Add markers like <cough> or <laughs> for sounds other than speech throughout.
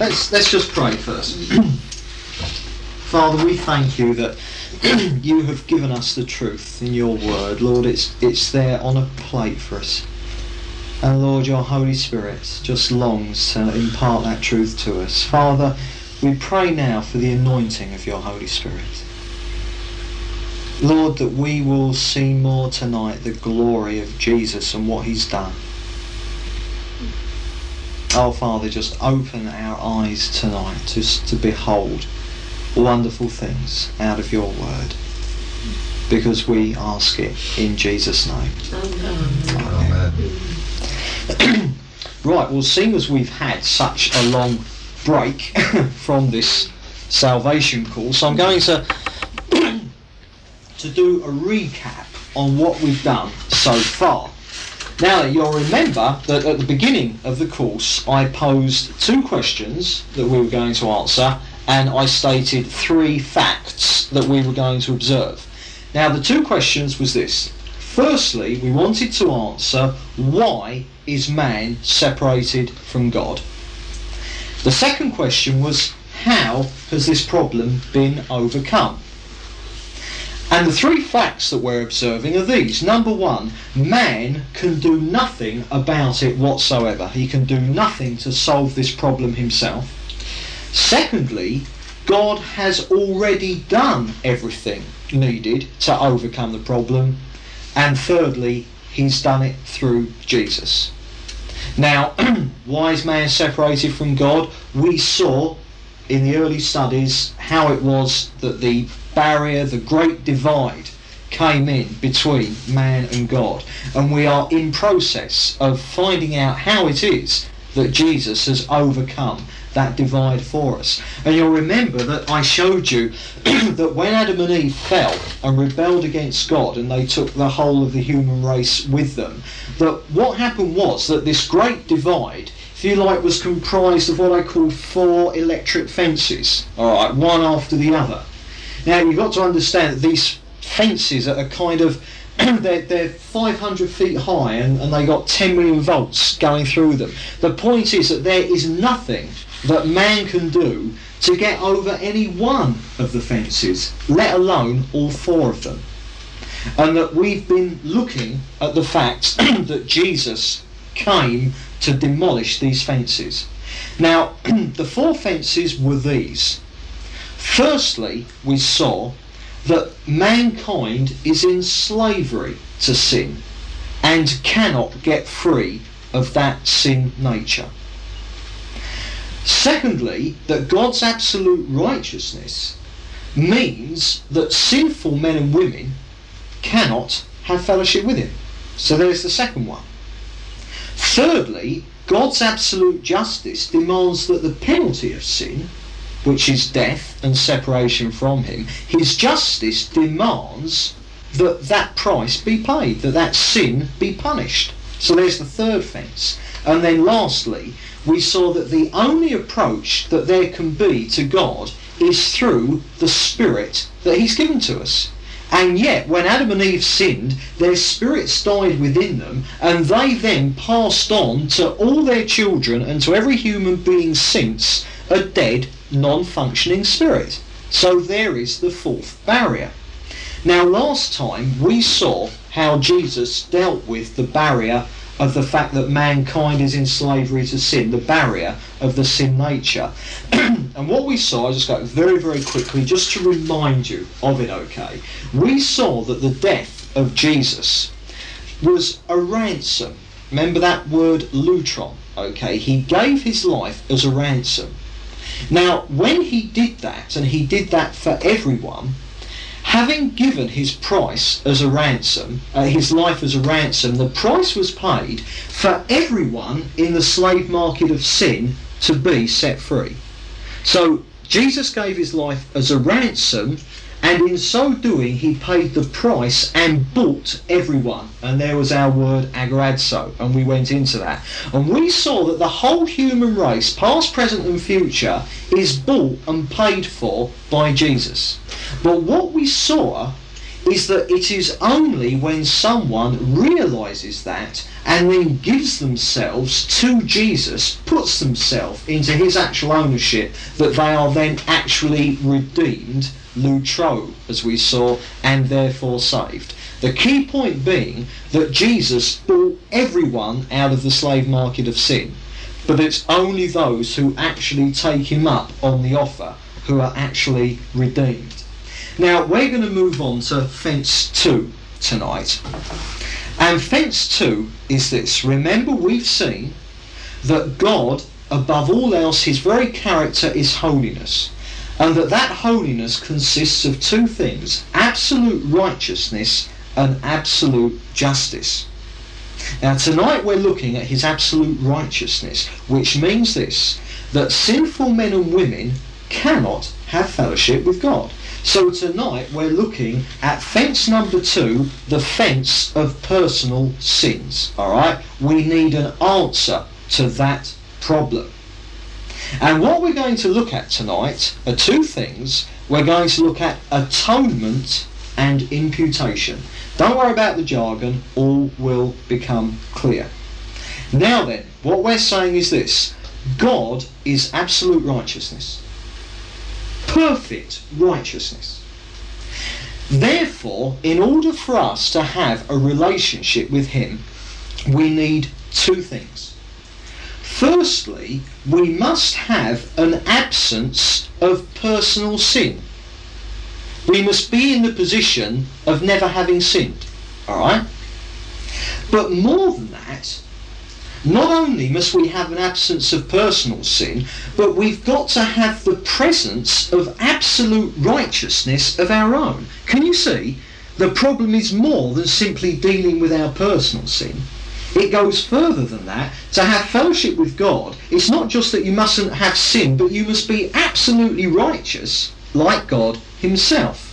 Let's let's just pray first. <clears throat> Father, we thank you that <clears throat> you have given us the truth in your word. Lord, it's it's there on a plate for us. And Lord, your Holy Spirit just longs to impart that truth to us. Father, we pray now for the anointing of your Holy Spirit. Lord, that we will see more tonight the glory of Jesus and what he's done. Oh, Father, just open our eyes tonight to, to behold wonderful things out of your word. Because we ask it in Jesus' name. Amen. right, well, seeing as we've had such a long break <laughs> from this salvation course, I'm going to, <clears throat> to do a recap on what we've done so far. Now, you'll remember that at the beginning of the course, I posed two questions that we were going to answer, and I stated three facts that we were going to observe. Now, the two questions was this. Firstly, we wanted to answer why is man separated from God? The second question was how has this problem been overcome? And the three facts that we're observing are these. Number one, man can do nothing about it whatsoever. He can do nothing to solve this problem himself. Secondly, God has already done everything needed to overcome the problem. And thirdly, he's done it through Jesus. Now, <clears throat> why is man separated from God? We saw in the early studies how it was that the barrier, the great divide came in between man and God. And we are in process of finding out how it is that Jesus has overcome that divide for us. And you'll remember that I showed you <clears throat> that when Adam and Eve fell and rebelled against God and they took the whole of the human race with them, that what happened was that this great divide if you like, was comprised of what I call four electric fences, all right, one after the other. Now you've got to understand that these fences are kind of <clears throat> they're, they're 500 feet high and, and they got 10 million volts going through them. The point is that there is nothing that man can do to get over any one of the fences, let alone all four of them. And that we've been looking at the fact <clears throat> that Jesus came to demolish these fences. Now, <clears throat> the four fences were these. Firstly, we saw that mankind is in slavery to sin and cannot get free of that sin nature. Secondly, that God's absolute righteousness means that sinful men and women cannot have fellowship with Him. So there's the second one. Thirdly, God's absolute justice demands that the penalty of sin, which is death and separation from Him, His justice demands that that price be paid, that that sin be punished. So there's the third fence. And then lastly, we saw that the only approach that there can be to God is through the Spirit that He's given to us. And yet, when Adam and Eve sinned, their spirits died within them, and they then passed on to all their children and to every human being since a dead, non functioning spirit. So there is the fourth barrier. Now, last time we saw how Jesus dealt with the barrier of the fact that mankind is in slavery to sin, the barrier of the sin nature. <clears throat> and what we saw, I'll just go very, very quickly, just to remind you of it, okay? We saw that the death of Jesus was a ransom. Remember that word lutron, okay? He gave his life as a ransom. Now, when he did that, and he did that for everyone, having given his price as a ransom, uh, his life as a ransom, the price was paid for everyone in the slave market of sin to be set free. So Jesus gave his life as a ransom, and in so doing, he paid the price and bought everyone. And there was our word agorazo, and we went into that. And we saw that the whole human race, past, present, and future, is bought and paid for by Jesus. But what we saw is that it is only when someone realizes that and then gives themselves to Jesus, puts themselves into his actual ownership, that they are then actually redeemed, lutro, as we saw, and therefore saved. The key point being that Jesus bought everyone out of the slave market of sin, but it's only those who actually take him up on the offer who are actually redeemed. Now we're going to move on to fence two tonight. And fence two is this. Remember, we've seen that God, above all else, his very character is holiness. And that that holiness consists of two things absolute righteousness and absolute justice. Now, tonight we're looking at his absolute righteousness, which means this that sinful men and women cannot have fellowship with God. So tonight we're looking at fence number two, the fence of personal sins. Alright? We need an answer to that problem. And what we're going to look at tonight are two things. We're going to look at atonement and imputation. Don't worry about the jargon, all will become clear. Now then, what we're saying is this God is absolute righteousness perfect righteousness. Therefore, in order for us to have a relationship with Him, we need two things. Firstly, we must have an absence of personal sin. We must be in the position of never having sinned. Alright? But more than that, not only must we have an absence of personal sin, but we've got to have the presence of absolute righteousness of our own. Can you see? The problem is more than simply dealing with our personal sin. It goes further than that. To have fellowship with God, it's not just that you mustn't have sin, but you must be absolutely righteous like God Himself.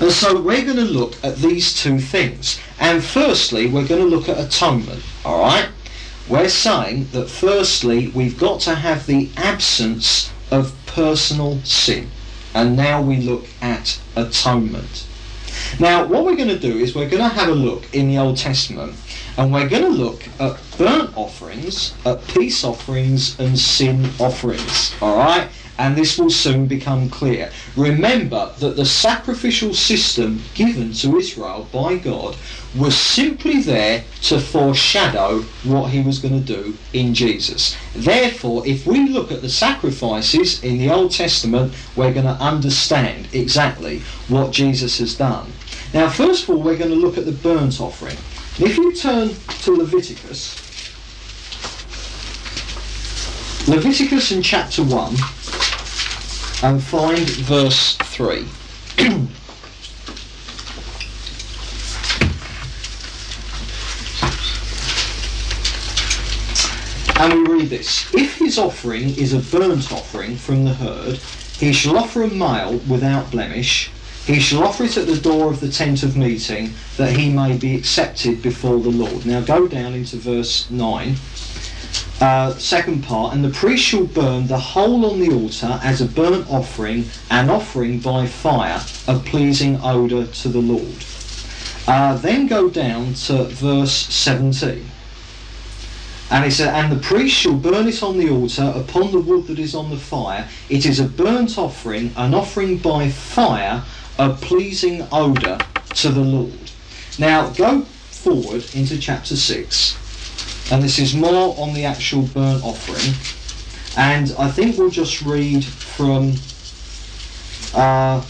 And so we're going to look at these two things. And firstly, we're going to look at atonement. All right? We're saying that firstly, we've got to have the absence of personal sin. And now we look at atonement. Now, what we're going to do is we're going to have a look in the Old Testament and we're going to look at burnt offerings, at peace offerings, and sin offerings. All right? And this will soon become clear. Remember that the sacrificial system given to Israel by God was simply there to foreshadow what he was going to do in Jesus. Therefore, if we look at the sacrifices in the Old Testament, we're going to understand exactly what Jesus has done. Now, first of all, we're going to look at the burnt offering. If you turn to Leviticus, Leviticus in chapter 1, and find verse 3. <clears throat> And we read this If his offering is a burnt offering from the herd, he shall offer a male without blemish. He shall offer it at the door of the tent of meeting, that he may be accepted before the Lord. Now go down into verse 9. Uh, second part, and the priest shall burn the whole on the altar as a burnt offering, an offering by fire, a pleasing odour to the Lord. Uh, then go down to verse 17. And he said, And the priest shall burn it on the altar upon the wood that is on the fire. It is a burnt offering, an offering by fire, a pleasing odour to the Lord. Now go forward into chapter 6, and this is more on the actual burnt offering. And I think we'll just read from uh,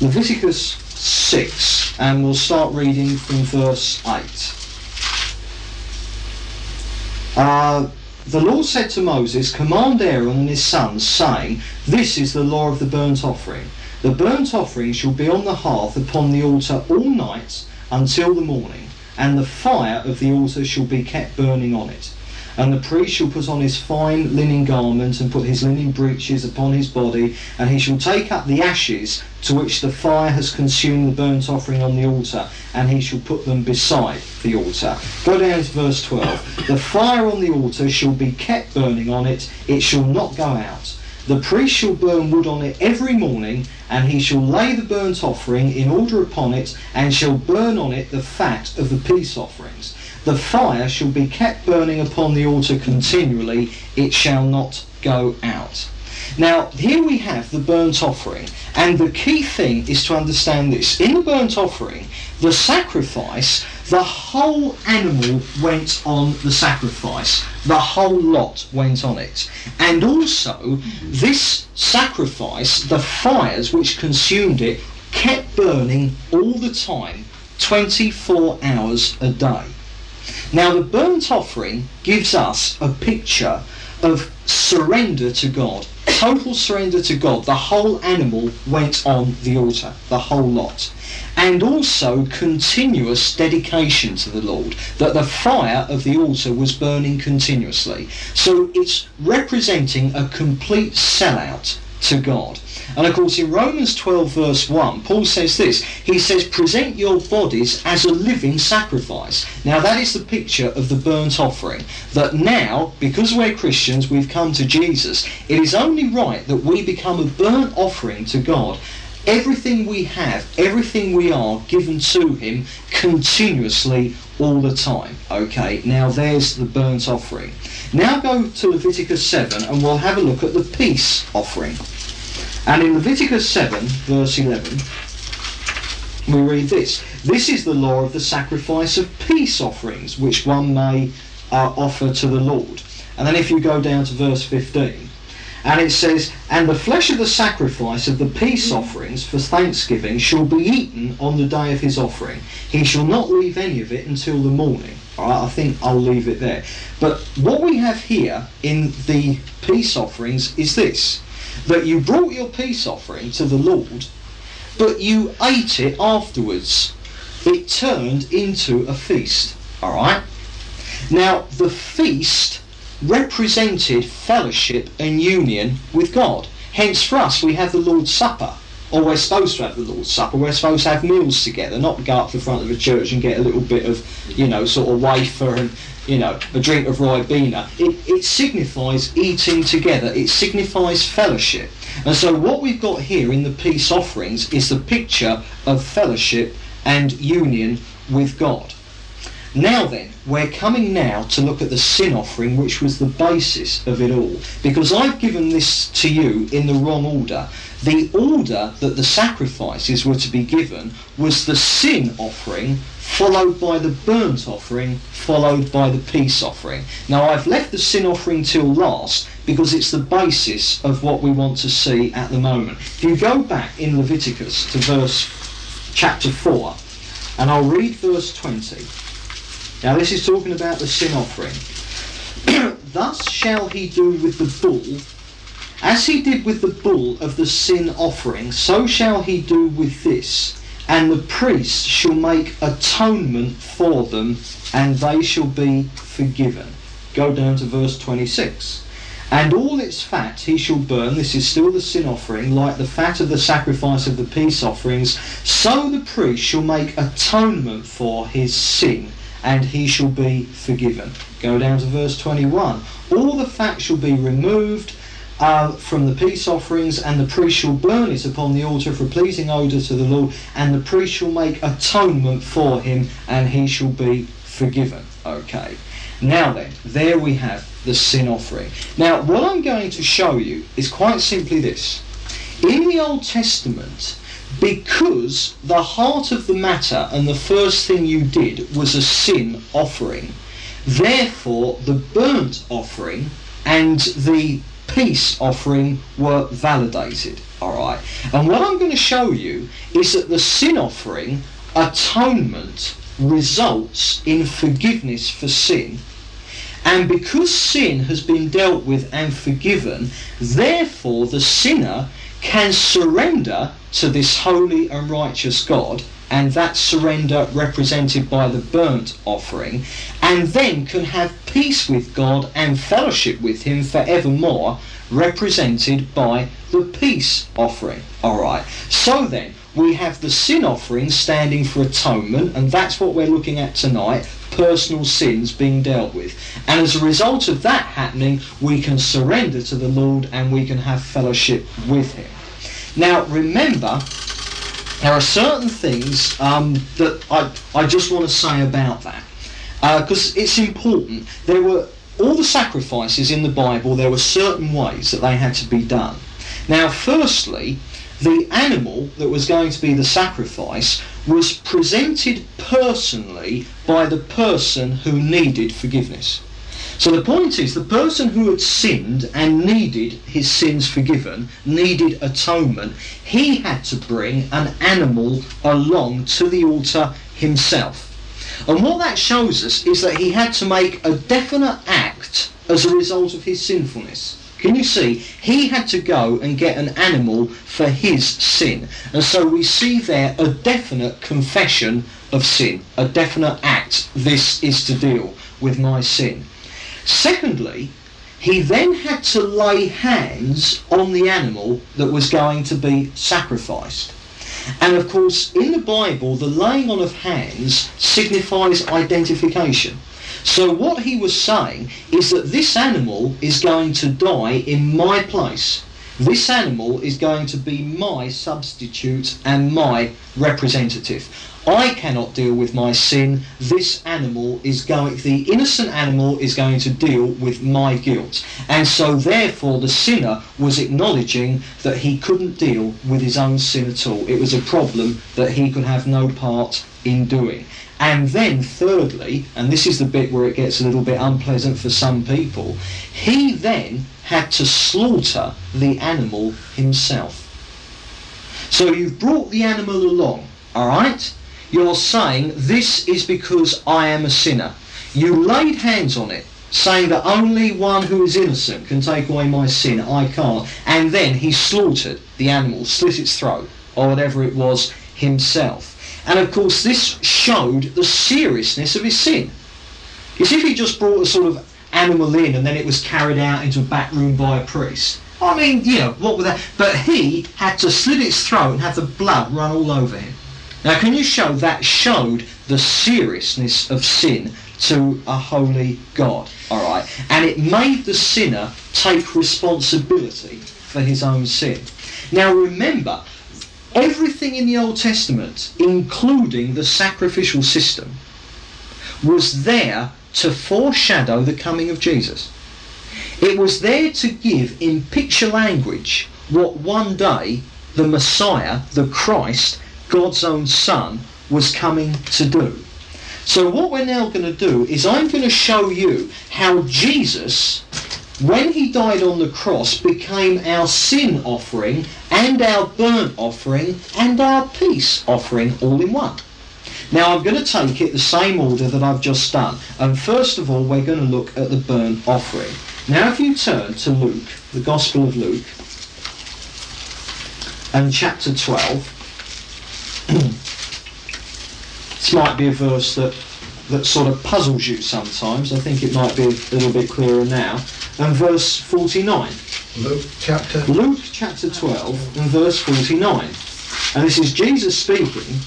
Leviticus 6, and we'll start reading from verse 8. Uh, the Lord said to Moses, Command Aaron and his sons, saying, This is the law of the burnt offering. The burnt offering shall be on the hearth upon the altar all night until the morning, and the fire of the altar shall be kept burning on it. And the priest shall put on his fine linen garment and put his linen breeches upon his body, and he shall take up the ashes to which the fire has consumed the burnt offering on the altar, and he shall put them beside the altar. Go down to verse 12. The fire on the altar shall be kept burning on it, it shall not go out. The priest shall burn wood on it every morning, and he shall lay the burnt offering in order upon it, and shall burn on it the fat of the peace offerings. The fire shall be kept burning upon the altar continually, it shall not go out. Now, here we have the burnt offering, and the key thing is to understand this. In the burnt offering, the sacrifice, the whole animal went on the sacrifice. The whole lot went on it. And also, this sacrifice, the fires which consumed it, kept burning all the time, 24 hours a day. Now, the burnt offering gives us a picture of surrender to God, total surrender to God. The whole animal went on the altar, the whole lot. And also continuous dedication to the Lord, that the fire of the altar was burning continuously. So it's representing a complete sellout to God. And of course, in Romans 12, verse 1, Paul says this He says, Present your bodies as a living sacrifice. Now, that is the picture of the burnt offering. That now, because we're Christians, we've come to Jesus, it is only right that we become a burnt offering to God. Everything we have, everything we are given to Him continuously all the time. Okay, now there's the burnt offering. Now go to Leviticus 7 and we'll have a look at the peace offering. And in Leviticus 7, verse 11, we read this This is the law of the sacrifice of peace offerings, which one may uh, offer to the Lord. And then if you go down to verse 15, and it says, And the flesh of the sacrifice of the peace offerings for thanksgiving shall be eaten on the day of his offering. He shall not leave any of it until the morning. I think I'll leave it there. But what we have here in the peace offerings is this that you brought your peace offering to the Lord, but you ate it afterwards. It turned into a feast. All right? Now, the feast represented fellowship and union with God. Hence, for us, we have the Lord's Supper. Or we're supposed to have the Lord's Supper. We're supposed to have meals together, not go up to the front of the church and get a little bit of, you know, sort of wafer and, you know, a drink of Ribena. It, it signifies eating together. It signifies fellowship. And so what we've got here in the peace offerings is the picture of fellowship and union with God. Now then, we're coming now to look at the sin offering, which was the basis of it all. Because I've given this to you in the wrong order. The order that the sacrifices were to be given was the sin offering, followed by the burnt offering, followed by the peace offering. Now I've left the sin offering till last because it's the basis of what we want to see at the moment. If you go back in Leviticus to verse chapter 4, and I'll read verse 20. Now this is talking about the sin offering. <clears throat> Thus shall he do with the bull, as he did with the bull of the sin offering, so shall he do with this. And the priest shall make atonement for them, and they shall be forgiven. Go down to verse 26. And all its fat he shall burn, this is still the sin offering, like the fat of the sacrifice of the peace offerings. So the priest shall make atonement for his sin and he shall be forgiven. Go down to verse 21. All the fat shall be removed uh, from the peace offerings, and the priest shall burn it upon the altar for a pleasing odour to the Lord, and the priest shall make atonement for him, and he shall be forgiven. Okay. Now then, there we have the sin offering. Now, what I'm going to show you is quite simply this. In the Old Testament, because the heart of the matter and the first thing you did was a sin offering. Therefore, the burnt offering and the peace offering were validated. All right. And what I'm going to show you is that the sin offering, atonement, results in forgiveness for sin. And because sin has been dealt with and forgiven, therefore the sinner can surrender to this holy and righteous God, and that surrender represented by the burnt offering, and then can have peace with God and fellowship with Him forevermore, represented by the peace offering. Alright, so then we have the sin offering standing for atonement, and that's what we're looking at tonight personal sins being dealt with. And as a result of that happening, we can surrender to the Lord and we can have fellowship with Him. Now, remember, there are certain things um, that I, I just want to say about that because uh, it's important. There were all the sacrifices in the Bible, there were certain ways that they had to be done. Now, firstly, the animal that was going to be the sacrifice was presented personally by the person who needed forgiveness. So the point is, the person who had sinned and needed his sins forgiven, needed atonement, he had to bring an animal along to the altar himself. And what that shows us is that he had to make a definite act as a result of his sinfulness. Can you see? He had to go and get an animal for his sin. And so we see there a definite confession of sin, a definite act. This is to deal with my sin. Secondly, he then had to lay hands on the animal that was going to be sacrificed. And of course, in the Bible, the laying on of hands signifies identification. So what he was saying is that this animal is going to die in my place. This animal is going to be my substitute and my representative. I cannot deal with my sin. This animal is going, the innocent animal is going to deal with my guilt. And so therefore the sinner was acknowledging that he couldn't deal with his own sin at all. It was a problem that he could have no part in doing. And then, thirdly, and this is the bit where it gets a little bit unpleasant for some people, he then had to slaughter the animal himself. So you've brought the animal along, alright? You're saying, this is because I am a sinner. You laid hands on it, saying that only one who is innocent can take away my sin, I can't. And then he slaughtered the animal, slit its throat, or whatever it was, himself. And of course, this showed the seriousness of his sin. It's if he just brought a sort of animal in and then it was carried out into a back room by a priest. I mean, you know, what would that? But he had to slit its throat and have the blood run all over him. Now, can you show that showed the seriousness of sin to a holy God? All right, and it made the sinner take responsibility for his own sin. Now, remember, Everything in the Old Testament, including the sacrificial system, was there to foreshadow the coming of Jesus. It was there to give in picture language what one day the Messiah, the Christ, God's own Son, was coming to do. So what we're now going to do is I'm going to show you how Jesus when he died on the cross, became our sin offering and our burnt offering and our peace offering all in one. Now I'm going to take it the same order that I've just done. And first of all, we're going to look at the burnt offering. Now if you turn to Luke, the Gospel of Luke, and chapter 12, this might be a verse that, that sort of puzzles you sometimes. I think it might be a little bit clearer now and verse 49. Luke chapter Luke chapter 12 and verse 49. And this is Jesus speaking.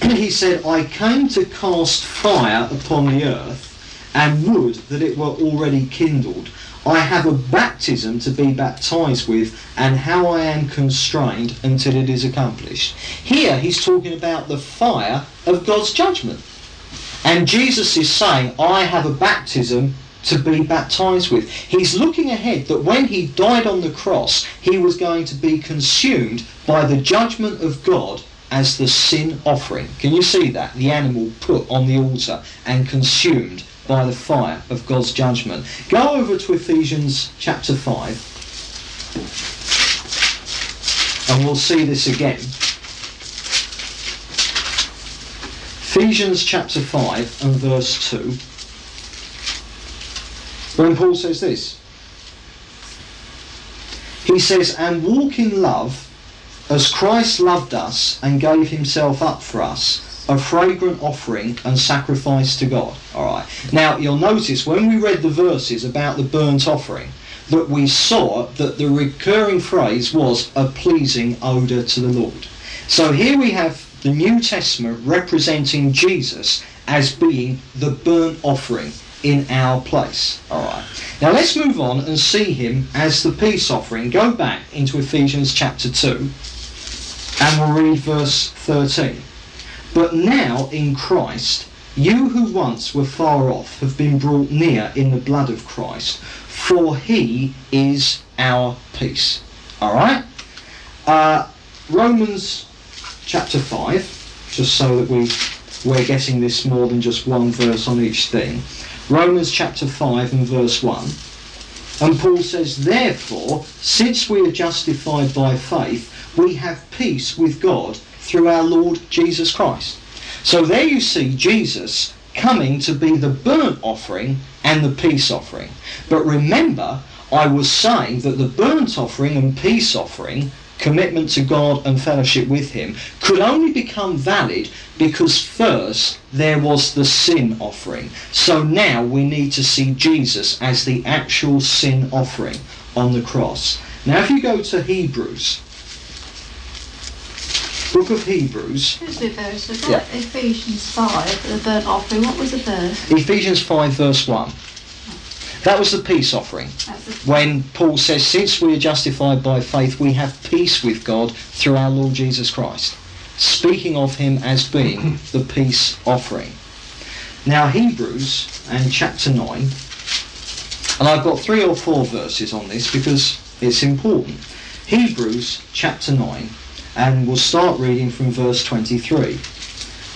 <clears throat> he said, I came to cast fire upon the earth and would that it were already kindled. I have a baptism to be baptized with, and how I am constrained until it is accomplished. Here he's talking about the fire of God's judgment. And Jesus is saying, I have a baptism to be baptized with. He's looking ahead that when he died on the cross, he was going to be consumed by the judgment of God as the sin offering. Can you see that? The animal put on the altar and consumed by the fire of God's judgment. Go over to Ephesians chapter 5 and we'll see this again. Ephesians chapter 5 and verse 2. When Paul says this, he says, and walk in love as Christ loved us and gave himself up for us, a fragrant offering and sacrifice to God. All right. Now you'll notice when we read the verses about the burnt offering that we saw that the recurring phrase was a pleasing odour to the Lord. So here we have the New Testament representing Jesus as being the burnt offering in our place. All right. Now let's move on and see him as the peace offering. Go back into Ephesians chapter 2 and we'll read verse 13. But now in Christ, you who once were far off have been brought near in the blood of Christ, for he is our peace. All right? Uh, Romans chapter 5, just so that we, we're getting this more than just one verse on each thing. Romans chapter 5 and verse 1. And Paul says, Therefore, since we are justified by faith, we have peace with God through our Lord Jesus Christ. So there you see Jesus coming to be the burnt offering and the peace offering. But remember, I was saying that the burnt offering and peace offering commitment to God and fellowship with Him could only become valid because first there was the sin offering. So now we need to see Jesus as the actual sin offering on the cross. Now, if you go to Hebrews, book of Hebrews. Who's the verse? Was that yeah. Ephesians 5, the burnt offering? What was the verse? Ephesians 5, verse 1. That was the peace offering. When Paul says, Since we are justified by faith, we have peace with God through our Lord Jesus Christ. Speaking of him as being <clears throat> the peace offering. Now, Hebrews and chapter 9, and I've got three or four verses on this because it's important. Hebrews chapter 9, and we'll start reading from verse 23.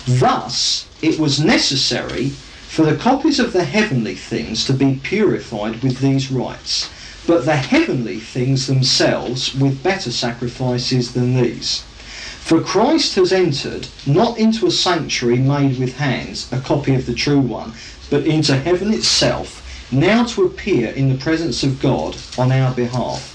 Thus, it was necessary for the copies of the heavenly things to be purified with these rites, but the heavenly things themselves with better sacrifices than these. For Christ has entered not into a sanctuary made with hands, a copy of the true one, but into heaven itself, now to appear in the presence of God on our behalf.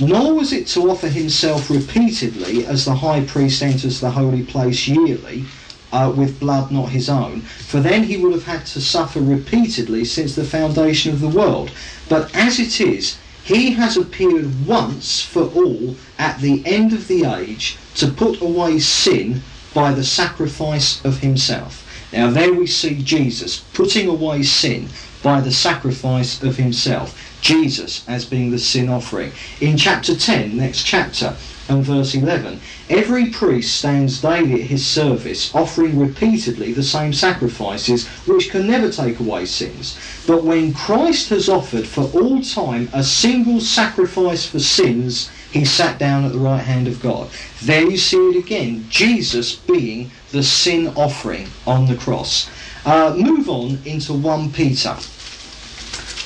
Nor was it to offer himself repeatedly as the high priest enters the holy place yearly, uh, with blood not his own, for then he would have had to suffer repeatedly since the foundation of the world. But as it is, he has appeared once for all at the end of the age to put away sin by the sacrifice of himself. Now, there we see Jesus putting away sin by the sacrifice of himself. Jesus as being the sin offering. In chapter 10, next chapter, and verse 11. Every priest stands daily at his service, offering repeatedly the same sacrifices, which can never take away sins. But when Christ has offered for all time a single sacrifice for sins, he sat down at the right hand of God. There you see it again, Jesus being the sin offering on the cross. Uh, move on into 1 Peter.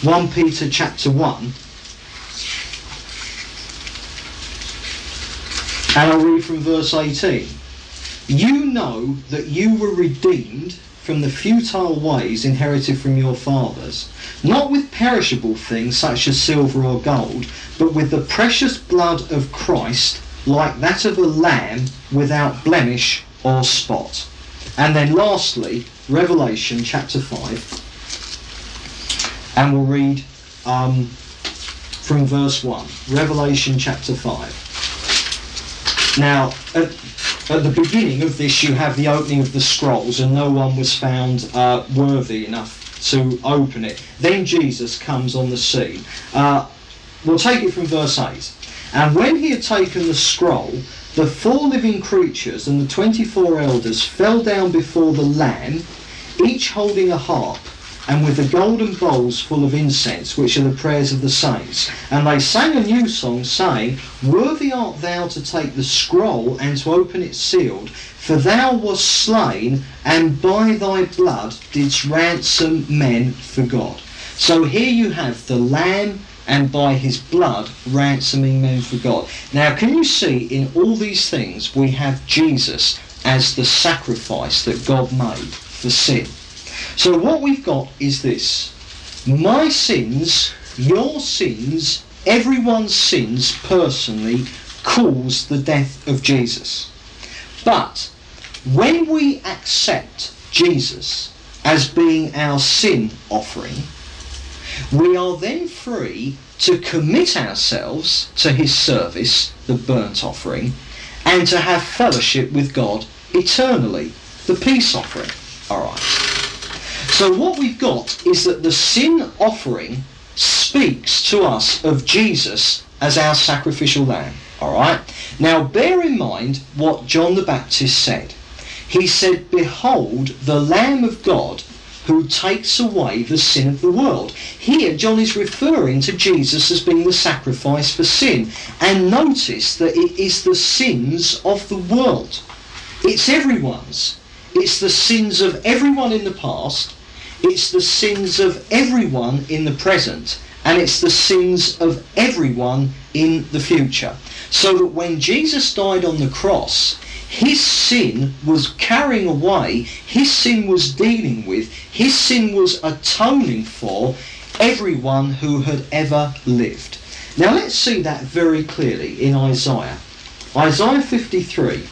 1 Peter chapter 1 And I'll read from verse 18. You know that you were redeemed from the futile ways inherited from your fathers, not with perishable things such as silver or gold, but with the precious blood of Christ, like that of a lamb without blemish or spot. And then lastly, Revelation chapter 5, and we'll read um, from verse 1. Revelation chapter 5. Now, at, at, the beginning of this, you have the opening of the scrolls, and no one was found uh, worthy enough to open it. Then Jesus comes on the scene. Uh, we'll take it from verse 8. And when he had taken the scroll, the four living creatures and the twenty-four elders fell down before the Lamb, each holding a harp and with the golden bowls full of incense, which are the prayers of the saints. And they sang a new song, saying, Worthy art thou to take the scroll and to open it sealed, for thou wast slain, and by thy blood didst ransom men for God. So here you have the Lamb and by his blood ransoming men for God. Now, can you see in all these things we have Jesus as the sacrifice that God made for sin? So what we've got is this. My sins, your sins, everyone's sins personally cause the death of Jesus. But when we accept Jesus as being our sin offering, we are then free to commit ourselves to his service, the burnt offering, and to have fellowship with God eternally, the peace offering. All right. So what we've got is that the sin offering speaks to us of Jesus as our sacrificial lamb. All right? Now bear in mind what John the Baptist said. He said, Behold, the Lamb of God who takes away the sin of the world. Here, John is referring to Jesus as being the sacrifice for sin. And notice that it is the sins of the world. It's everyone's. It's the sins of everyone in the past. It's the sins of everyone in the present. And it's the sins of everyone in the future. So that when Jesus died on the cross, his sin was carrying away, his sin was dealing with, his sin was atoning for everyone who had ever lived. Now let's see that very clearly in Isaiah. Isaiah 53,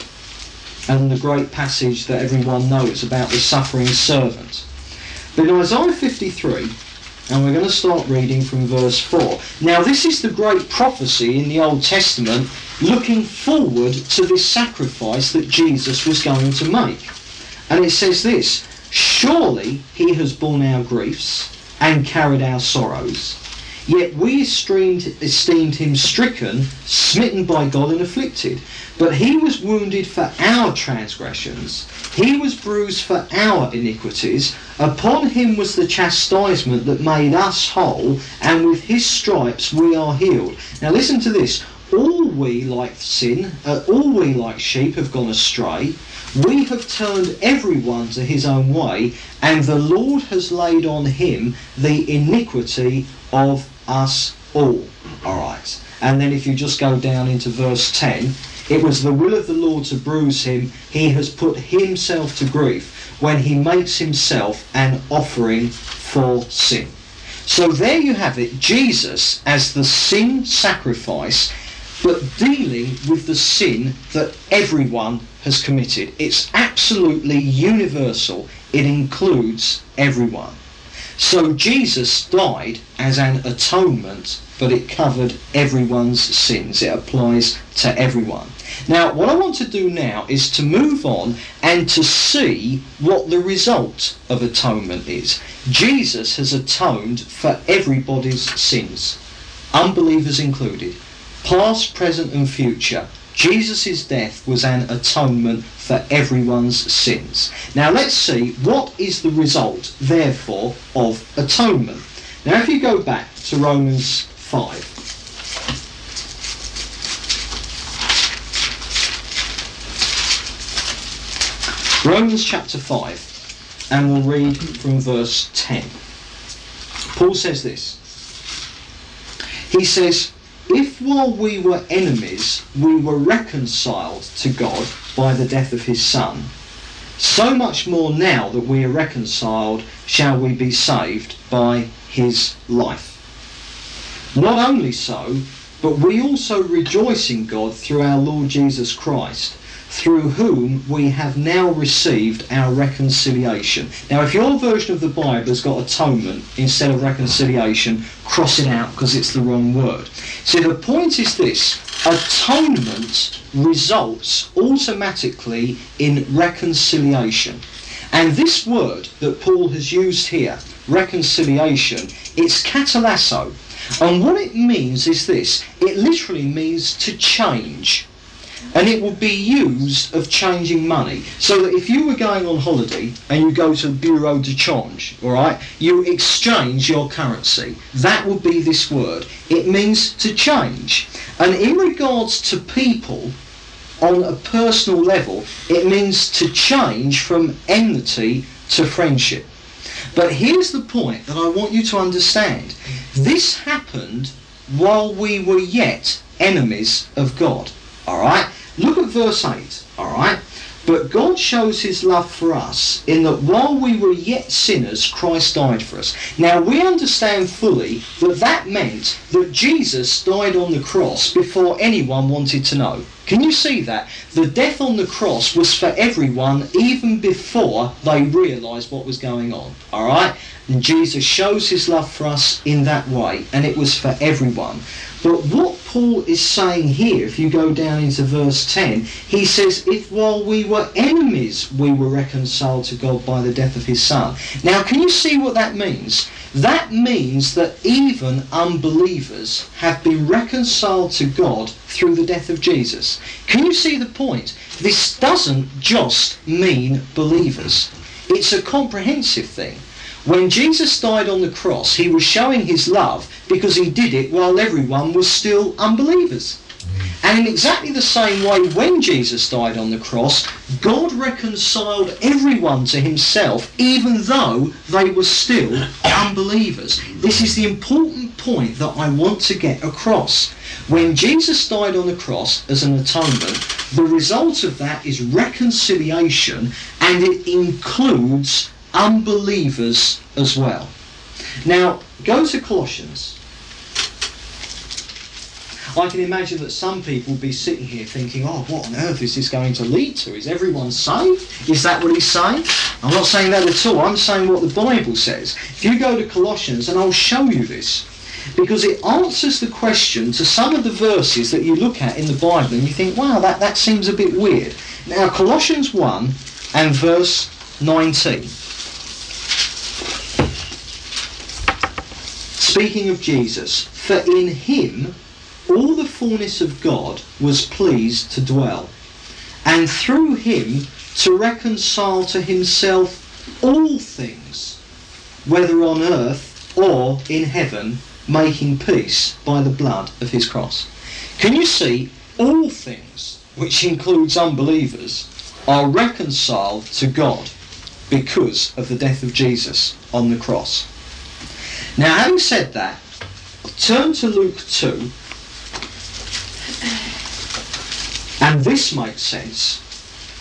and the great passage that everyone knows about the suffering servant. But in Isaiah 53, and we're going to start reading from verse 4. Now, this is the great prophecy in the Old Testament looking forward to this sacrifice that Jesus was going to make. And it says this Surely he has borne our griefs and carried our sorrows. Yet we esteemed, esteemed him stricken, smitten by God, and afflicted. But he was wounded for our transgressions, he was bruised for our iniquities. Upon him was the chastisement that made us whole, and with his stripes we are healed. Now listen to this. All we like sin, uh, all we like sheep have gone astray. We have turned everyone to his own way, and the Lord has laid on him the iniquity of us all. All right. And then if you just go down into verse 10, it was the will of the Lord to bruise him. He has put himself to grief when he makes himself an offering for sin. So there you have it, Jesus as the sin sacrifice, but dealing with the sin that everyone has committed. It's absolutely universal. It includes everyone. So Jesus died as an atonement, but it covered everyone's sins. It applies to everyone. Now, what I want to do now is to move on and to see what the result of atonement is. Jesus has atoned for everybody's sins, unbelievers included, past, present, and future. Jesus' death was an atonement for everyone's sins. Now let's see what is the result, therefore, of atonement. Now if you go back to Romans 5, Romans chapter 5, and we'll read from verse 10. Paul says this. He says, If while we were enemies we were reconciled to God by the death of his Son, so much more now that we are reconciled shall we be saved by his life. Not only so, but we also rejoice in God through our Lord Jesus Christ through whom we have now received our reconciliation. Now, if your version of the Bible has got atonement instead of reconciliation, cross it out because it's the wrong word. See, the point is this atonement results automatically in reconciliation. And this word that Paul has used here, reconciliation, it's katalasso. And what it means is this it literally means to change and it would be used of changing money. So that if you were going on holiday and you go to Bureau de Change, all right, you exchange your currency. That would be this word. It means to change. And in regards to people, on a personal level, it means to change from enmity to friendship. But here's the point that I want you to understand. This happened while we were yet enemies of God. All right? Look at verse 8. All right? But God shows his love for us in that while we were yet sinners, Christ died for us. Now we understand fully that that meant that Jesus died on the cross before anyone wanted to know. Can you see that? The death on the cross was for everyone even before they realised what was going on. Alright? And Jesus shows his love for us in that way, and it was for everyone. But what Paul is saying here, if you go down into verse 10, he says, If while we were enemies we were reconciled to God by the death of his Son. Now, can you see what that means? That means that even unbelievers have been reconciled to God through the death of Jesus. Can you see the point? This doesn't just mean believers, it's a comprehensive thing. When Jesus died on the cross, he was showing his love because he did it while everyone was still unbelievers. And in exactly the same way, when Jesus died on the cross, God reconciled everyone to himself, even though they were still unbelievers. This is the important point that I want to get across. When Jesus died on the cross as an atonement, the result of that is reconciliation, and it includes unbelievers as well. Now, go to Colossians. I can imagine that some people will be sitting here thinking, oh, what on earth is this going to lead to? Is everyone saved? Is that what he's saying? I'm not saying that at all. I'm saying what the Bible says. If you go to Colossians, and I'll show you this, because it answers the question to some of the verses that you look at in the Bible and you think, wow, that, that seems a bit weird. Now, Colossians 1 and verse 19. Speaking of Jesus, for in him all the fullness of God was pleased to dwell, and through him to reconcile to himself all things, whether on earth or in heaven, making peace by the blood of his cross. Can you see all things, which includes unbelievers, are reconciled to God because of the death of Jesus on the cross? Now, having said that, turn to Luke 2 And this makes sense.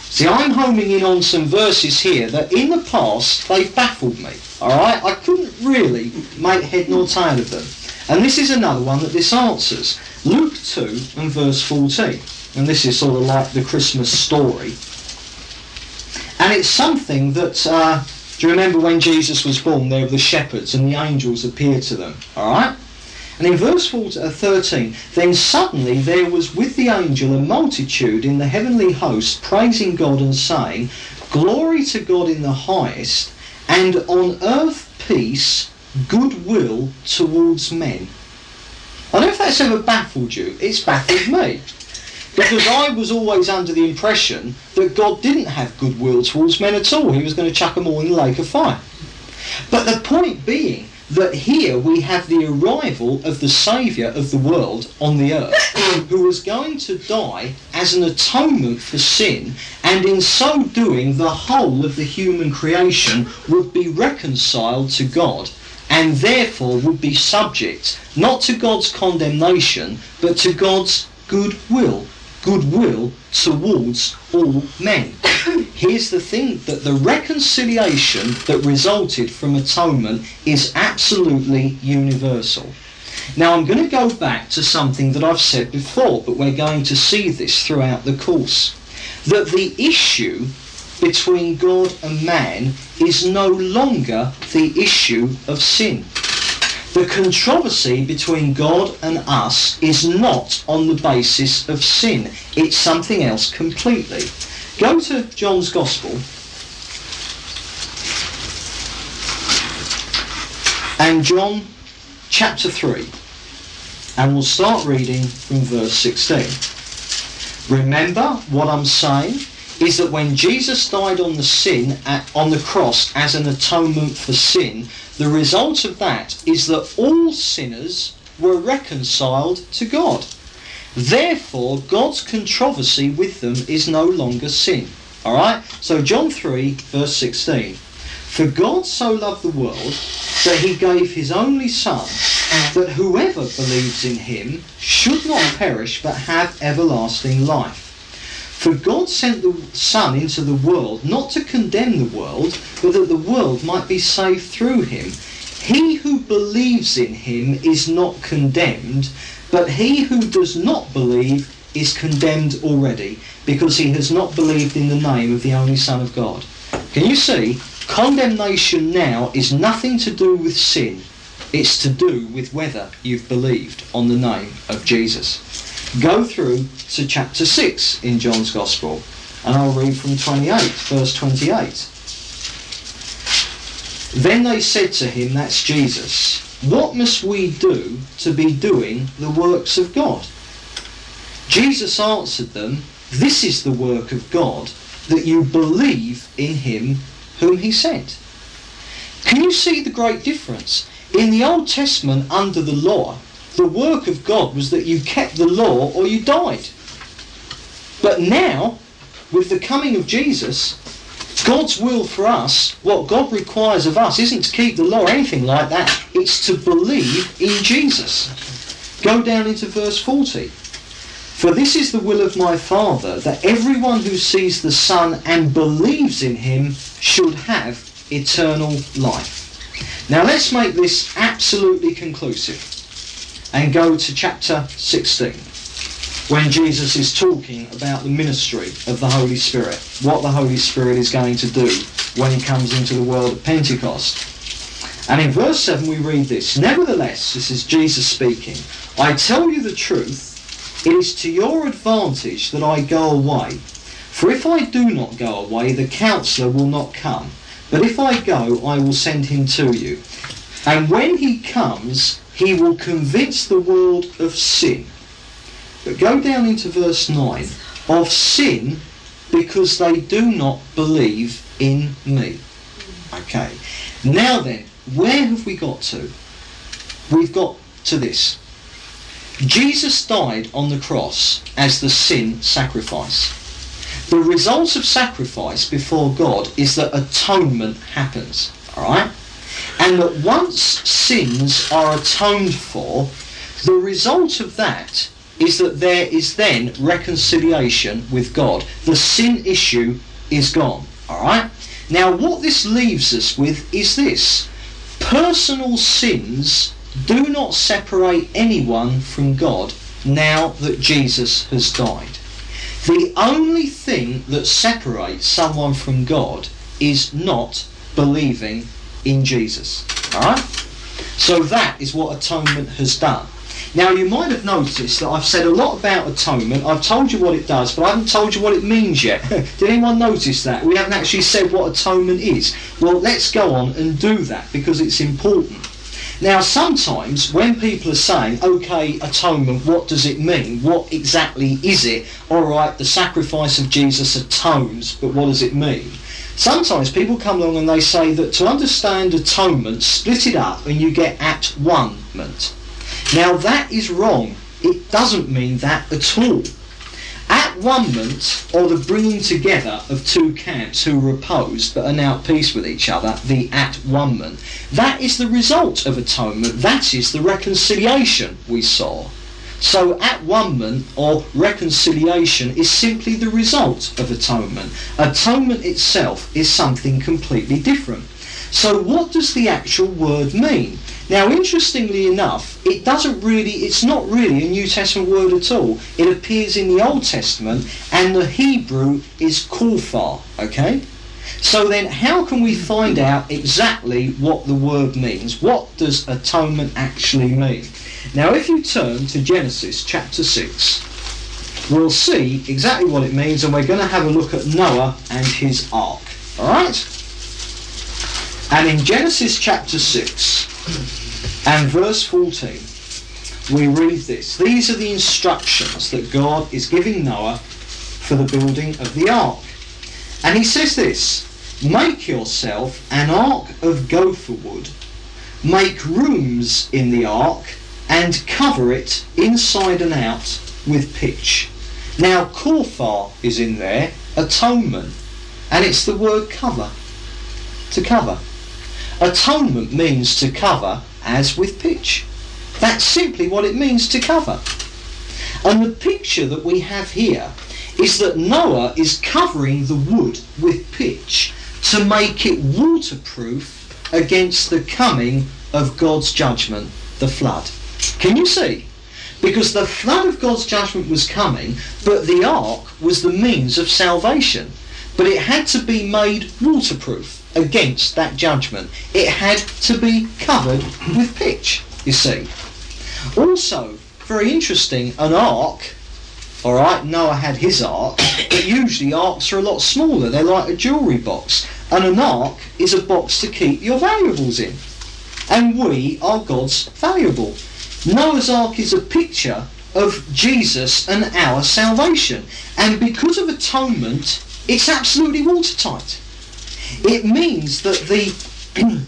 See, I'm homing in on some verses here that in the past they've baffled me. Alright? I couldn't really make head nor tail of them. And this is another one that this answers. Luke 2 and verse 14. And this is sort of like the Christmas story. And it's something that, uh, do you remember when Jesus was born? There were the shepherds and the angels appeared to them. Alright? And in verse uh, 13, then suddenly there was with the angel a multitude in the heavenly host praising God and saying, Glory to God in the highest, and on earth peace, goodwill towards men. I don't know if that's ever baffled you. It's baffled me. Because I was always under the impression that God didn't have goodwill towards men at all. He was going to chuck them all in the lake of fire. But the point being that here we have the arrival of the Saviour of the world on the earth, <laughs> who was going to die as an atonement for sin, and in so doing, the whole of the human creation would be reconciled to God, and therefore would be subject not to God's condemnation, but to God's goodwill goodwill towards all men. Here's the thing that the reconciliation that resulted from atonement is absolutely universal. Now I'm going to go back to something that I've said before, but we're going to see this throughout the course. That the issue between God and man is no longer the issue of sin. The controversy between God and us is not on the basis of sin. It's something else completely. Go to John's Gospel. And John chapter 3. And we'll start reading from verse 16. Remember what I'm saying is that when Jesus died on the sin at, on the cross as an atonement for sin, the result of that is that all sinners were reconciled to God. Therefore, God's controversy with them is no longer sin. Alright? So, John 3, verse 16. For God so loved the world that he gave his only Son, that whoever believes in him should not perish but have everlasting life. For God sent the Son into the world not to condemn the world, but that the world might be saved through him. He who believes in him is not condemned, but he who does not believe is condemned already, because he has not believed in the name of the only Son of God. Can you see? Condemnation now is nothing to do with sin. It's to do with whether you've believed on the name of Jesus. Go through to chapter 6 in John's Gospel, and I'll read from 28, verse 28. Then they said to him, That's Jesus, what must we do to be doing the works of God? Jesus answered them, This is the work of God, that you believe in him whom he sent. Can you see the great difference? In the Old Testament, under the law, the work of God was that you kept the law or you died. But now, with the coming of Jesus, God's will for us, what God requires of us, isn't to keep the law or anything like that. It's to believe in Jesus. Go down into verse 40. For this is the will of my Father, that everyone who sees the Son and believes in him should have eternal life. Now let's make this absolutely conclusive and go to chapter 16 when Jesus is talking about the ministry of the Holy Spirit, what the Holy Spirit is going to do when he comes into the world of Pentecost. And in verse 7 we read this Nevertheless, this is Jesus speaking, I tell you the truth, it is to your advantage that I go away. For if I do not go away, the counselor will not come. But if I go, I will send him to you. And when he comes, he will convince the world of sin. But go down into verse 9 of sin because they do not believe in me. Okay. Now then, where have we got to? We've got to this. Jesus died on the cross as the sin sacrifice. The result of sacrifice before God is that atonement happens. Alright? And that once sins are atoned for, the result of that is that there is then reconciliation with God. The sin issue is gone. Alright? Now, what this leaves us with is this personal sins do not separate anyone from God now that Jesus has died. The only thing that separates someone from God is not believing in Jesus. Alright? So that is what atonement has done. Now you might have noticed that I've said a lot about atonement. I've told you what it does, but I haven't told you what it means yet. <laughs> Did anyone notice that? We haven't actually said what atonement is. Well, let's go on and do that because it's important. Now, sometimes when people are saying, okay, atonement, what does it mean? What exactly is it? All right, the sacrifice of Jesus atones, but what does it mean? Sometimes people come along and they say that to understand atonement, split it up and you get at one-ment. Now that is wrong. It doesn't mean that at all. At one-ment, or the bringing together of two camps who were opposed but are now at peace with each other, the at one-ment, that is the result of atonement. That is the reconciliation we saw. So at one-ment, or reconciliation, is simply the result of atonement. Atonement itself is something completely different. So what does the actual word mean? Now, interestingly enough, it doesn't really, it's not really a New Testament word at all. It appears in the Old Testament, and the Hebrew is kulfar, okay? So then, how can we find out exactly what the word means? What does atonement actually mean? Now, if you turn to Genesis chapter 6, we'll see exactly what it means, and we're going to have a look at Noah and his ark. Alright? And in Genesis chapter 6 and verse 14, we read this. These are the instructions that God is giving Noah for the building of the ark. And he says this Make yourself an ark of gopher wood, make rooms in the ark, and cover it inside and out with pitch. Now, Korfar is in there, atonement, and it's the word cover. To cover. Atonement means to cover as with pitch. That's simply what it means to cover. And the picture that we have here is that Noah is covering the wood with pitch to make it waterproof against the coming of God's judgment, the flood. Can you see? Because the flood of God's judgment was coming, but the ark was the means of salvation. but it had to be made waterproof against that judgment. It had to be covered with pitch, you see. Also, very interesting, an ark, alright, Noah had his ark, but usually arks are a lot smaller, they're like a jewellery box. And an ark is a box to keep your valuables in. And we are God's valuable. Noah's ark is a picture of Jesus and our salvation. And because of atonement, it's absolutely watertight. It means that the <clears throat>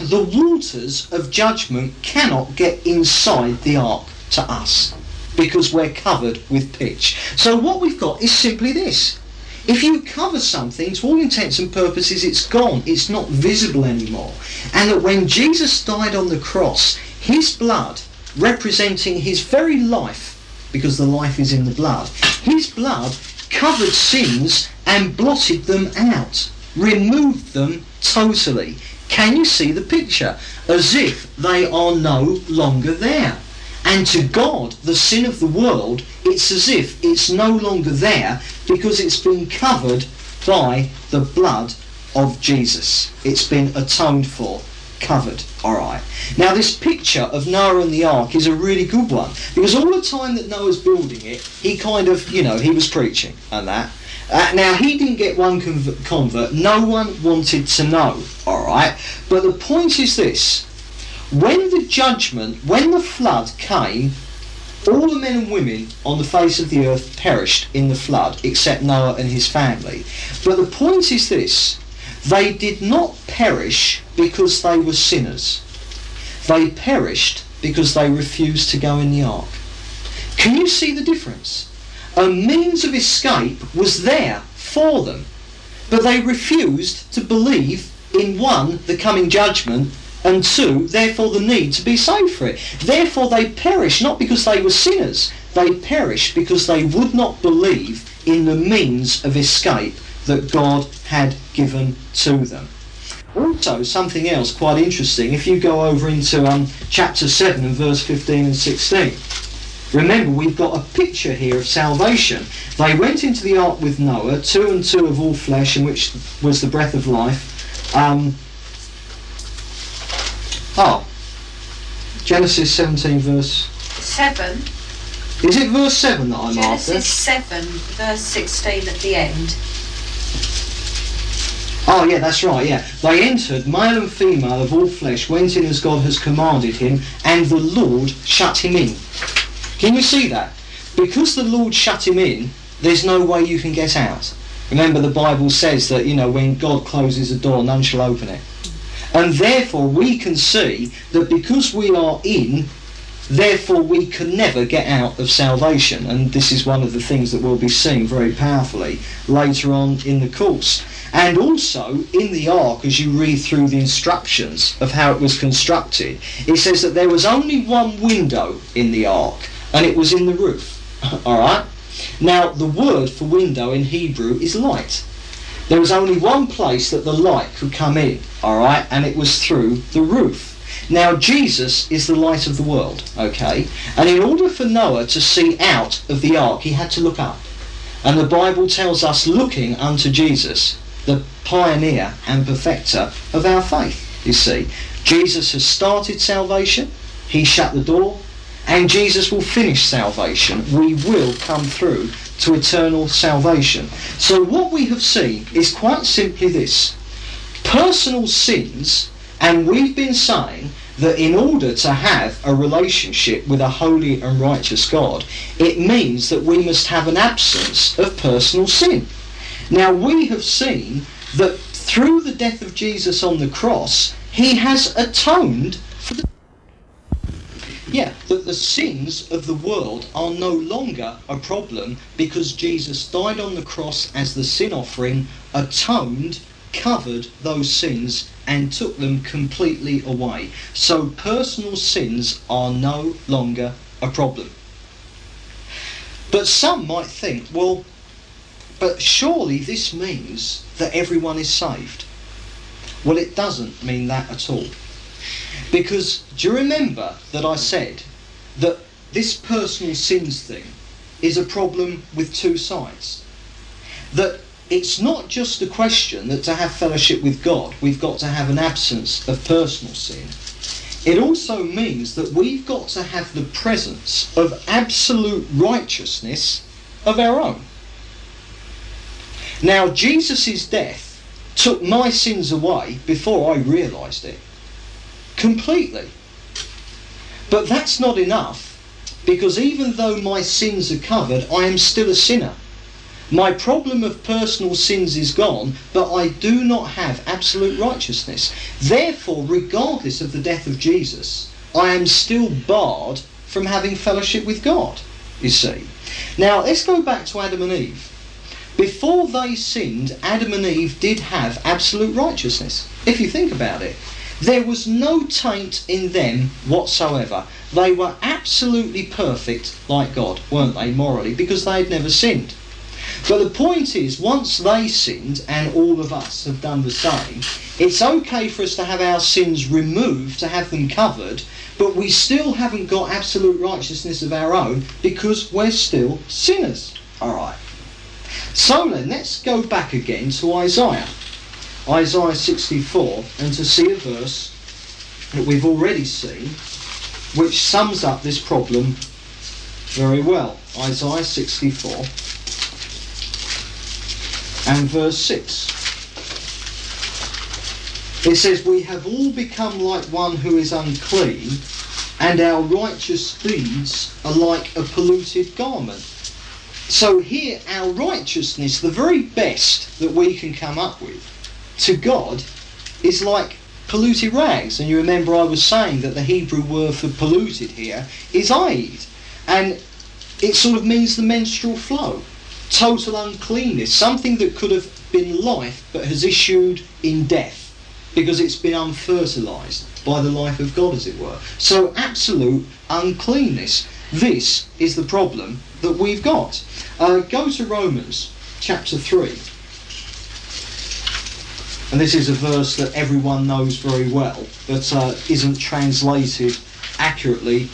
the waters of judgment cannot get inside the ark to us because we're covered with pitch. So what we've got is simply this. If you cover something, to all intents and purposes, it's gone. It's not visible anymore. And that when Jesus died on the cross, his blood, representing his very life, because the life is in the blood, his blood covered sins and blotted them out, removed them totally. Can you see the picture? As if they are no longer there. And to God, the sin of the world, it's as if it's no longer there because it's been covered by the blood of Jesus. It's been atoned for, covered. All right. Now this picture of Noah and the ark is a really good one because all the time that Noah's building it, he kind of, you know, he was preaching and that. Uh, now he didn't get one convert, convert. No one wanted to know. All right. But the point is this: when the judgment, when the flood came, all the men and women on the face of the earth perished in the flood, except Noah and his family. But the point is this they did not perish because they were sinners. They perished because they refused to go in the ark. Can you see the difference? A means of escape was there for them, but they refused to believe in one, the coming judgment, and two, therefore the need to be saved for it. Therefore they perish not because they were sinners, they perish because they would not believe in the means of escape that God had given to them. Also, something else quite interesting, if you go over into um, chapter 7 and verse 15 and 16. Remember, we've got a picture here of salvation. They went into the ark with Noah, two and two of all flesh, in which was the breath of life. Um, oh, Genesis 17, verse. 7. Is it verse 7 that I'm Genesis after? 7, verse 16 at the end. Oh, yeah, that's right, yeah. They entered, male and female of all flesh, went in as God has commanded him, and the Lord shut him in. Can you see that? Because the Lord shut him in, there's no way you can get out. Remember, the Bible says that, you know, when God closes a door, none shall open it. And therefore, we can see that because we are in, therefore we can never get out of salvation. And this is one of the things that we'll be seeing very powerfully later on in the course. And also, in the ark, as you read through the instructions of how it was constructed, it says that there was only one window in the ark, and it was in the roof. <laughs> Alright? Now, the word for window in Hebrew is light. There was only one place that the light could come in, alright, and it was through the roof. Now, Jesus is the light of the world, okay? And in order for Noah to see out of the ark, he had to look up. And the Bible tells us looking unto Jesus, the pioneer and perfecter of our faith, you see. Jesus has started salvation, he shut the door, and Jesus will finish salvation. We will come through to eternal salvation. So what we have seen is quite simply this. Personal sins, and we've been saying that in order to have a relationship with a holy and righteous God, it means that we must have an absence of personal sin. Now we have seen that through the death of Jesus on the cross, he has atoned for the yeah, that the sins of the world are no longer a problem because Jesus died on the cross as the sin offering, atoned, covered those sins, and took them completely away. So personal sins are no longer a problem. But some might think, well, but surely this means that everyone is saved. Well, it doesn't mean that at all. Because do you remember that I said that this personal sins thing is a problem with two sides? That it's not just a question that to have fellowship with God, we've got to have an absence of personal sin. It also means that we've got to have the presence of absolute righteousness of our own. Now, Jesus' death took my sins away before I realised it. Completely. But that's not enough because even though my sins are covered, I am still a sinner. My problem of personal sins is gone, but I do not have absolute righteousness. Therefore, regardless of the death of Jesus, I am still barred from having fellowship with God, you see. Now, let's go back to Adam and Eve. Before they sinned, Adam and Eve did have absolute righteousness, if you think about it. There was no taint in them whatsoever. They were absolutely perfect like God, weren't they, morally, because they had never sinned. But the point is, once they sinned, and all of us have done the same, it's okay for us to have our sins removed, to have them covered, but we still haven't got absolute righteousness of our own because we're still sinners. Alright. So then, let's go back again to Isaiah. Isaiah 64, and to see a verse that we've already seen, which sums up this problem very well. Isaiah 64 and verse 6. It says, We have all become like one who is unclean, and our righteous deeds are like a polluted garment. So here, our righteousness, the very best that we can come up with to God, is like polluted rags. And you remember I was saying that the Hebrew word for polluted here is aid. And it sort of means the menstrual flow. Total uncleanness. Something that could have been life but has issued in death because it's been unfertilised by the life of God, as it were. So, absolute uncleanness. This is the problem that we've got. Uh, go to Romans chapter 3. And this is a verse that everyone knows very well, but uh, isn't translated accurately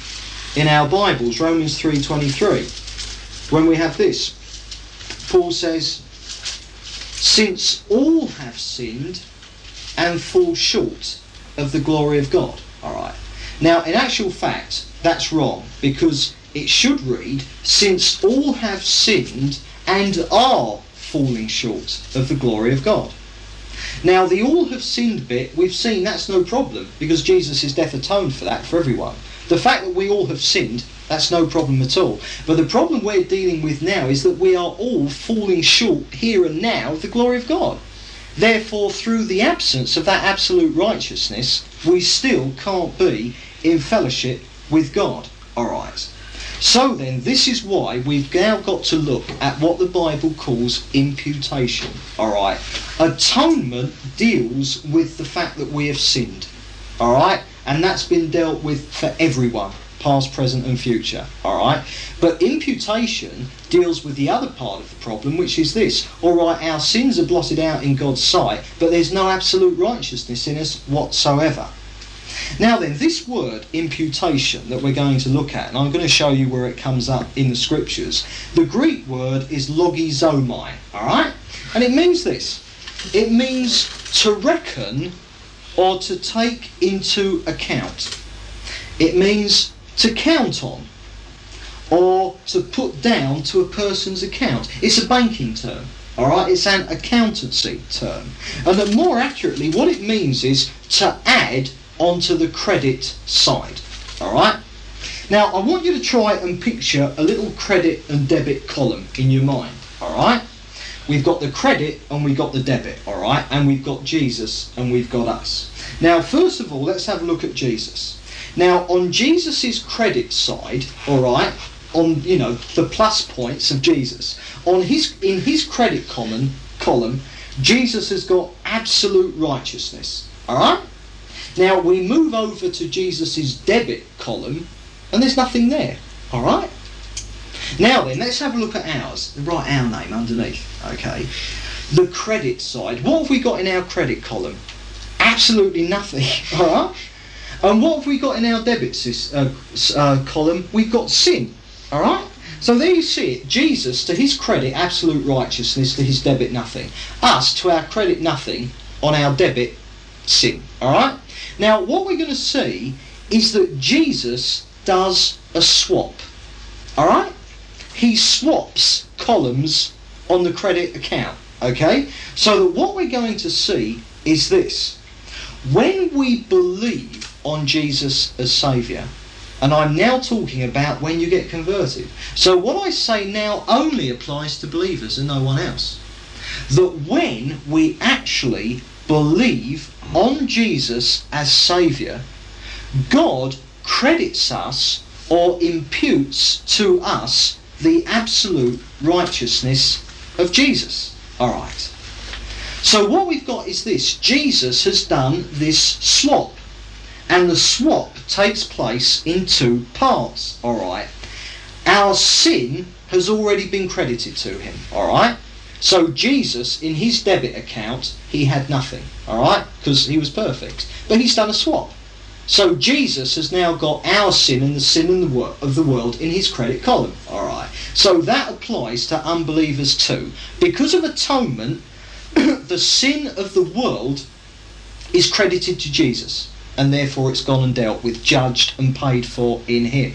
in our Bibles. Romans 3:23. When we have this, Paul says, "Since all have sinned and fall short of the glory of God." All right. Now, in actual fact, that's wrong because it should read, "Since all have sinned and are falling short of the glory of God." Now, the all have sinned bit, we've seen that's no problem because Jesus' death atoned for that for everyone. The fact that we all have sinned, that's no problem at all. But the problem we're dealing with now is that we are all falling short here and now of the glory of God. Therefore, through the absence of that absolute righteousness, we still can't be in fellowship with God. Alright. So then, this is why we've now got to look at what the Bible calls imputation. Alright? Atonement deals with the fact that we have sinned. Alright? And that's been dealt with for everyone, past, present, and future. Alright? But imputation deals with the other part of the problem, which is this. Alright, our sins are blotted out in God's sight, but there's no absolute righteousness in us whatsoever. Now then, this word imputation that we're going to look at, and I'm going to show you where it comes up in the scriptures, the Greek word is logizomai, alright? And it means this. It means to reckon or to take into account. It means to count on or to put down to a person's account. It's a banking term. All right, it's an accountancy term, and that more accurately, what it means is to add onto the credit side. All right. Now, I want you to try and picture a little credit and debit column in your mind. All right. We've got the credit and we've got the debit. All right, and we've got Jesus and we've got us. Now, first of all, let's have a look at Jesus. Now, on Jesus's credit side, all right, on you know the plus points of Jesus, on his in his credit column, column, Jesus has got absolute righteousness. All right. Now we move over to Jesus' debit column, and there's nothing there. All right. Now then, let's have a look at ours. Write our name underneath. Okay. The credit side. What have we got in our credit column? Absolutely nothing. <laughs> All right. And what have we got in our debit uh, uh, column? We've got sin. All right. So there you see it. Jesus, to his credit, absolute righteousness, to his debit, nothing. Us, to our credit, nothing, on our debit, sin. Alright? Now, what we're going to see is that Jesus does a swap. Alright? He swaps columns on the credit account. Okay? So that what we're going to see is this. When we believe on Jesus as Saviour, and I'm now talking about when you get converted. So what I say now only applies to believers and no one else. That when we actually believe on Jesus as Saviour, God credits us or imputes to us the absolute righteousness of Jesus. Alright. So what we've got is this Jesus has done this swap and the swap takes place in two parts, alright? Our sin has already been credited to him, alright? So Jesus, in his debit account, he had nothing, alright? Because he was perfect. But he's done a swap. So Jesus has now got our sin and the sin of the world in his credit column, alright? So that applies to unbelievers too. Because of atonement, <coughs> the sin of the world is credited to Jesus and therefore it's gone and dealt with, judged and paid for in Him.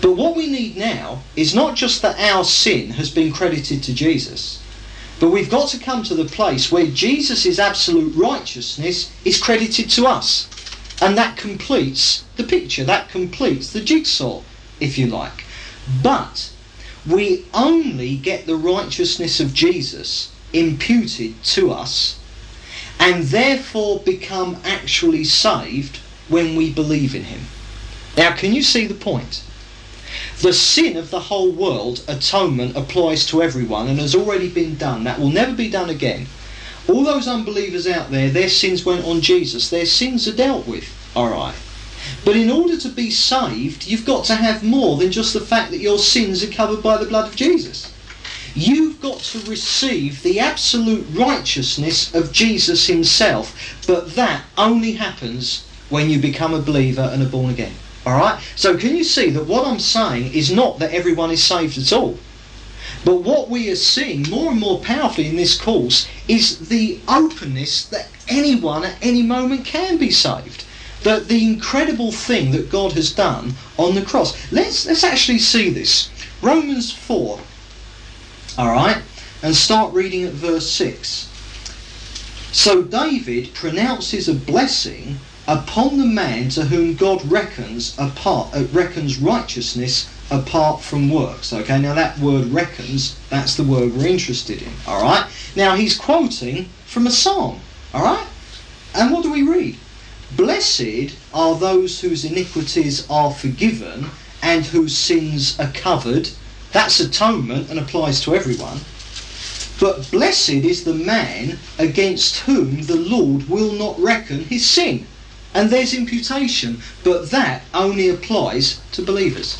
But what we need now is not just that our sin has been credited to Jesus, but we've got to come to the place where Jesus' absolute righteousness is credited to us. And that completes the picture, that completes the jigsaw, if you like. But we only get the righteousness of Jesus imputed to us and therefore become actually saved when we believe in him. Now, can you see the point? The sin of the whole world, atonement, applies to everyone and has already been done. That will never be done again. All those unbelievers out there, their sins went on Jesus. Their sins are dealt with. Alright. But in order to be saved, you've got to have more than just the fact that your sins are covered by the blood of Jesus. You've got to receive the absolute righteousness of Jesus himself, but that only happens when you become a believer and are born again. Alright? So can you see that what I'm saying is not that everyone is saved at all? But what we are seeing more and more powerfully in this course is the openness that anyone at any moment can be saved. That the incredible thing that God has done on the cross. Let's let's actually see this. Romans 4 Alright? And start reading at verse 6. So David pronounces a blessing upon the man to whom God reckons apart uh, reckons righteousness apart from works. Okay, now that word reckons, that's the word we're interested in. Alright? Now he's quoting from a psalm. Alright? And what do we read? Blessed are those whose iniquities are forgiven and whose sins are covered. That's atonement and applies to everyone. But blessed is the man against whom the Lord will not reckon his sin. And there's imputation, but that only applies to believers.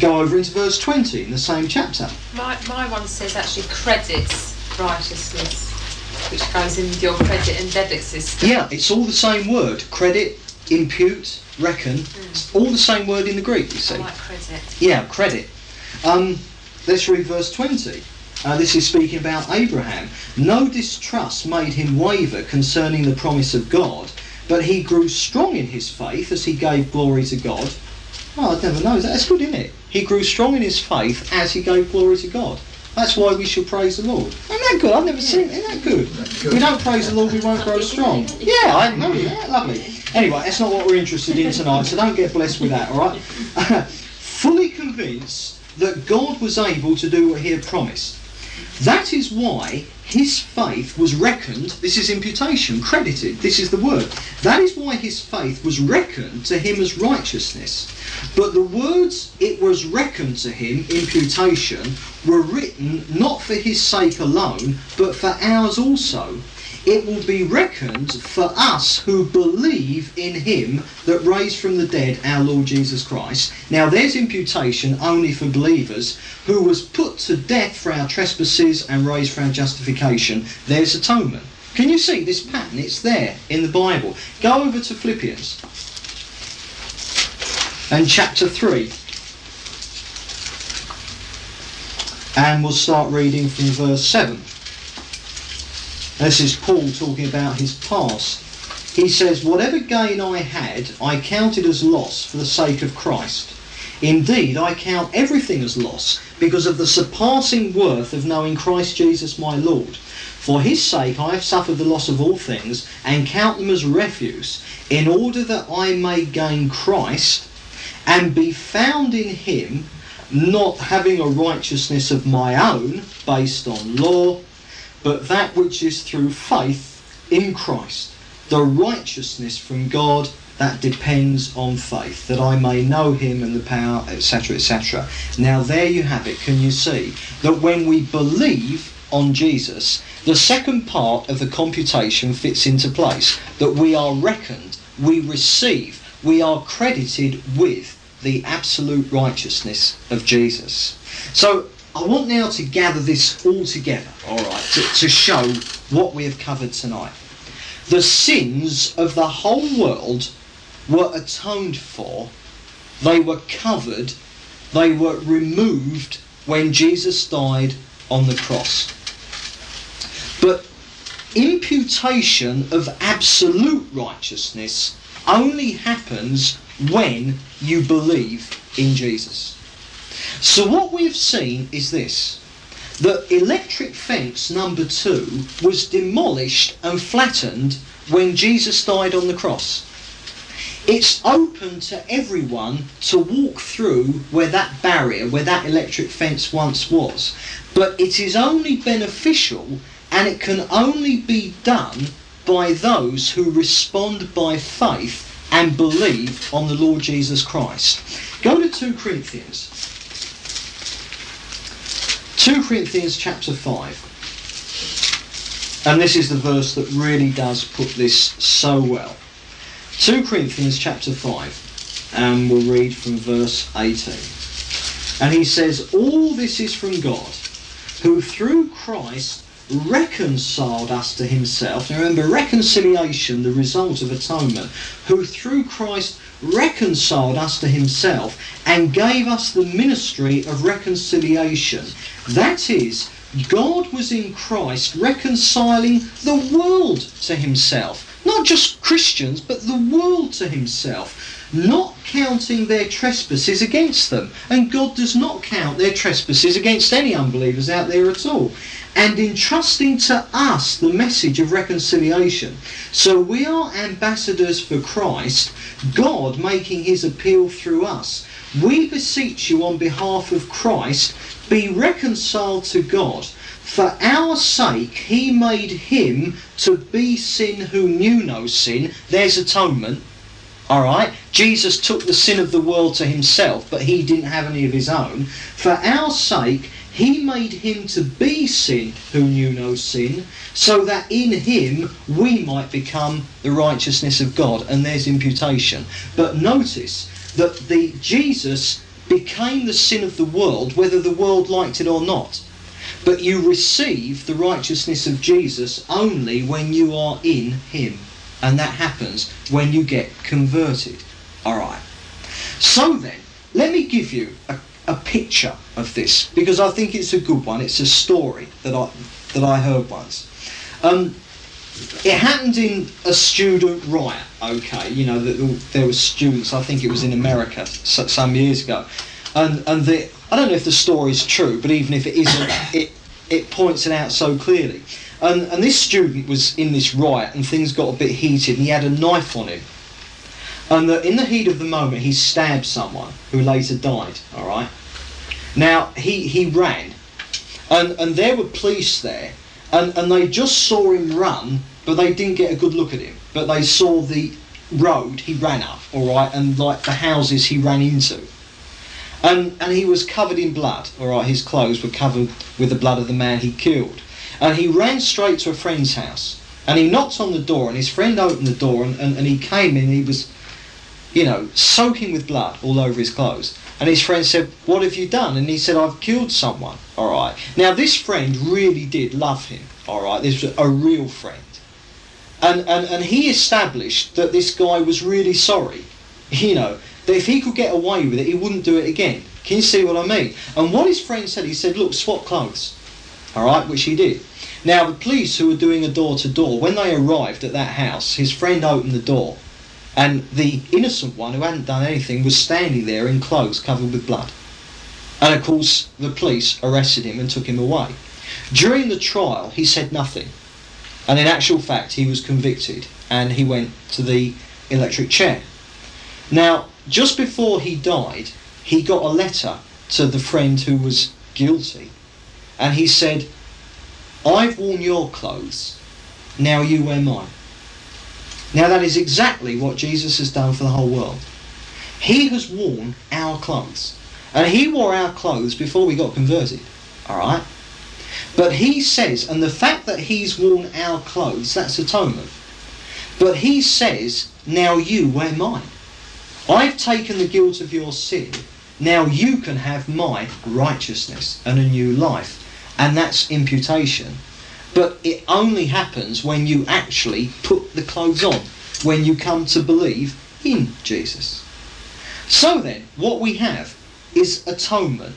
Go over into verse 20 in the same chapter. My, my one says actually credits righteousness, which goes in with your credit and debit system. Yeah, it's all the same word. Credit, impute, reckon. It's all the same word in the Greek, you see. like credit. Yeah, credit. Um, let's read verse 20. Uh, this is speaking about Abraham. No distrust made him waver concerning the promise of God, but he grew strong in his faith as he gave glory to God. Oh, I'd never know. That's good, isn't it? He grew strong in his faith as he gave glory to God. That's why we should praise the Lord. Isn't that good? I've never seen it. Isn't that good? We don't praise the Lord, we won't grow strong. Yeah, I know that. Lovely. Anyway, that's not what we're interested in tonight, so don't get blessed with that, all right? <laughs> Fully convinced that God was able to do what he had promised. That is why his faith was reckoned, this is imputation, credited, this is the word. That is why his faith was reckoned to him as righteousness. But the words it was reckoned to him, imputation, were written not for his sake alone, but for ours also. It will be reckoned for us who believe in him that raised from the dead our Lord Jesus Christ. Now there's imputation only for believers, who was put to death for our trespasses and raised for our justification. There's atonement. Can you see this pattern? It's there in the Bible. Go over to Philippians and chapter 3. And we'll start reading from verse 7. This is Paul talking about his past. He says, Whatever gain I had, I counted as loss for the sake of Christ. Indeed, I count everything as loss because of the surpassing worth of knowing Christ Jesus my Lord. For his sake I have suffered the loss of all things and count them as refuse, in order that I may gain Christ and be found in him, not having a righteousness of my own based on law, but that which is through faith in Christ, the righteousness from God that depends on faith, that I may know him and the power, etc., etc. Now, there you have it. Can you see that when we believe on Jesus, the second part of the imputation fits into place, that we are reckoned, we receive, we are credited with the absolute righteousness of Jesus. So, I want now to gather this all together, all right, to, to show what we have covered tonight. The sins of the whole world were atoned for, they were covered, they were removed when Jesus died on the cross. But imputation of absolute righteousness only happens when you believe in Jesus. So what we've seen is this. The electric fence number two was demolished and flattened when Jesus died on the cross. It's open to everyone to walk through where that barrier, where that electric fence once was. But it is only beneficial and it can only be done by those who respond by faith and believe on the Lord Jesus Christ. Go to 2 Corinthians. 2 Corinthians chapter 5. And this is the verse that really does put this so well. 2 Corinthians chapter 5. And we'll read from verse 18. And he says, All this is from God, who through Christ reconciled us to himself. Now remember, reconciliation, the result of atonement, who through Christ reconciled us to himself and gave us the ministry of reconciliation. That is, God was in Christ reconciling the world to himself. Not just Christians, but the world to himself, not counting their trespasses against them. And God does not count their trespasses against any unbelievers out there at all. And entrusting to us the message of reconciliation. So we are ambassadors for Christ, God making his appeal through us. We beseech you on behalf of Christ, be reconciled to God. For our sake he made him to be sin who knew no sin. There's atonement. Alright? Jesus took the sin of the world to himself, but he didn't have any of his own. For our sake he made him to be sin who knew no sin, so that in him we might become the righteousness of God. And there's imputation. But notice that the Jesus became the sin of the world, whether the world liked it or not. But you receive the righteousness of Jesus only when you are in Him. And that happens when you get converted. Alright. So then, let me give you a, a picture of this because I think it's a good one. It's a story that I, that I heard once. Um, it happened in a student riot, okay? You know, that there were students, I think it was in America some years ago. And, and the, I don't know if the story is true, but even if it isn't, it, it points it out so clearly. And, and this student was in this riot, and things got a bit heated, and he had a knife on him. And the, in the heat of the moment, he stabbed someone who later died. All right. Now he he ran, and and there were police there, and and they just saw him run, but they didn't get a good look at him. But they saw the road he ran up. All right, and like the houses he ran into. And, and he was covered in blood, all right, his clothes were covered with the blood of the man he killed. And he ran straight to a friend's house. And he knocked on the door, and his friend opened the door, and, and, and he came in, he was, you know, soaking with blood all over his clothes. And his friend said, What have you done? And he said, I've killed someone, all right. Now, this friend really did love him, all right. This was a real friend. And, and, and he established that this guy was really sorry, <laughs> you know, that if he could get away with it, he wouldn't do it again. Can you see what I mean? And what his friend said, he said, look, swap clothes. All right, which he did. Now, the police who were doing a door to door, when they arrived at that house, his friend opened the door, and the innocent one who hadn't done anything was standing there in clothes covered with blood. And of course, the police arrested him and took him away. During the trial, he said nothing. And in actual fact, he was convicted and he went to the electric chair. Now, just before he died, he got a letter to the friend who was guilty. And he said, I've worn your clothes, now you wear mine. Now, that is exactly what Jesus has done for the whole world. He has worn our clothes. And he wore our clothes before we got converted. Alright? But he says, and the fact that he's worn our clothes, that's atonement. But he says, now you wear mine. I've taken the guilt of your sin. Now you can have my righteousness and a new life. And that's imputation. But it only happens when you actually put the clothes on, when you come to believe in Jesus. So then, what we have is atonement.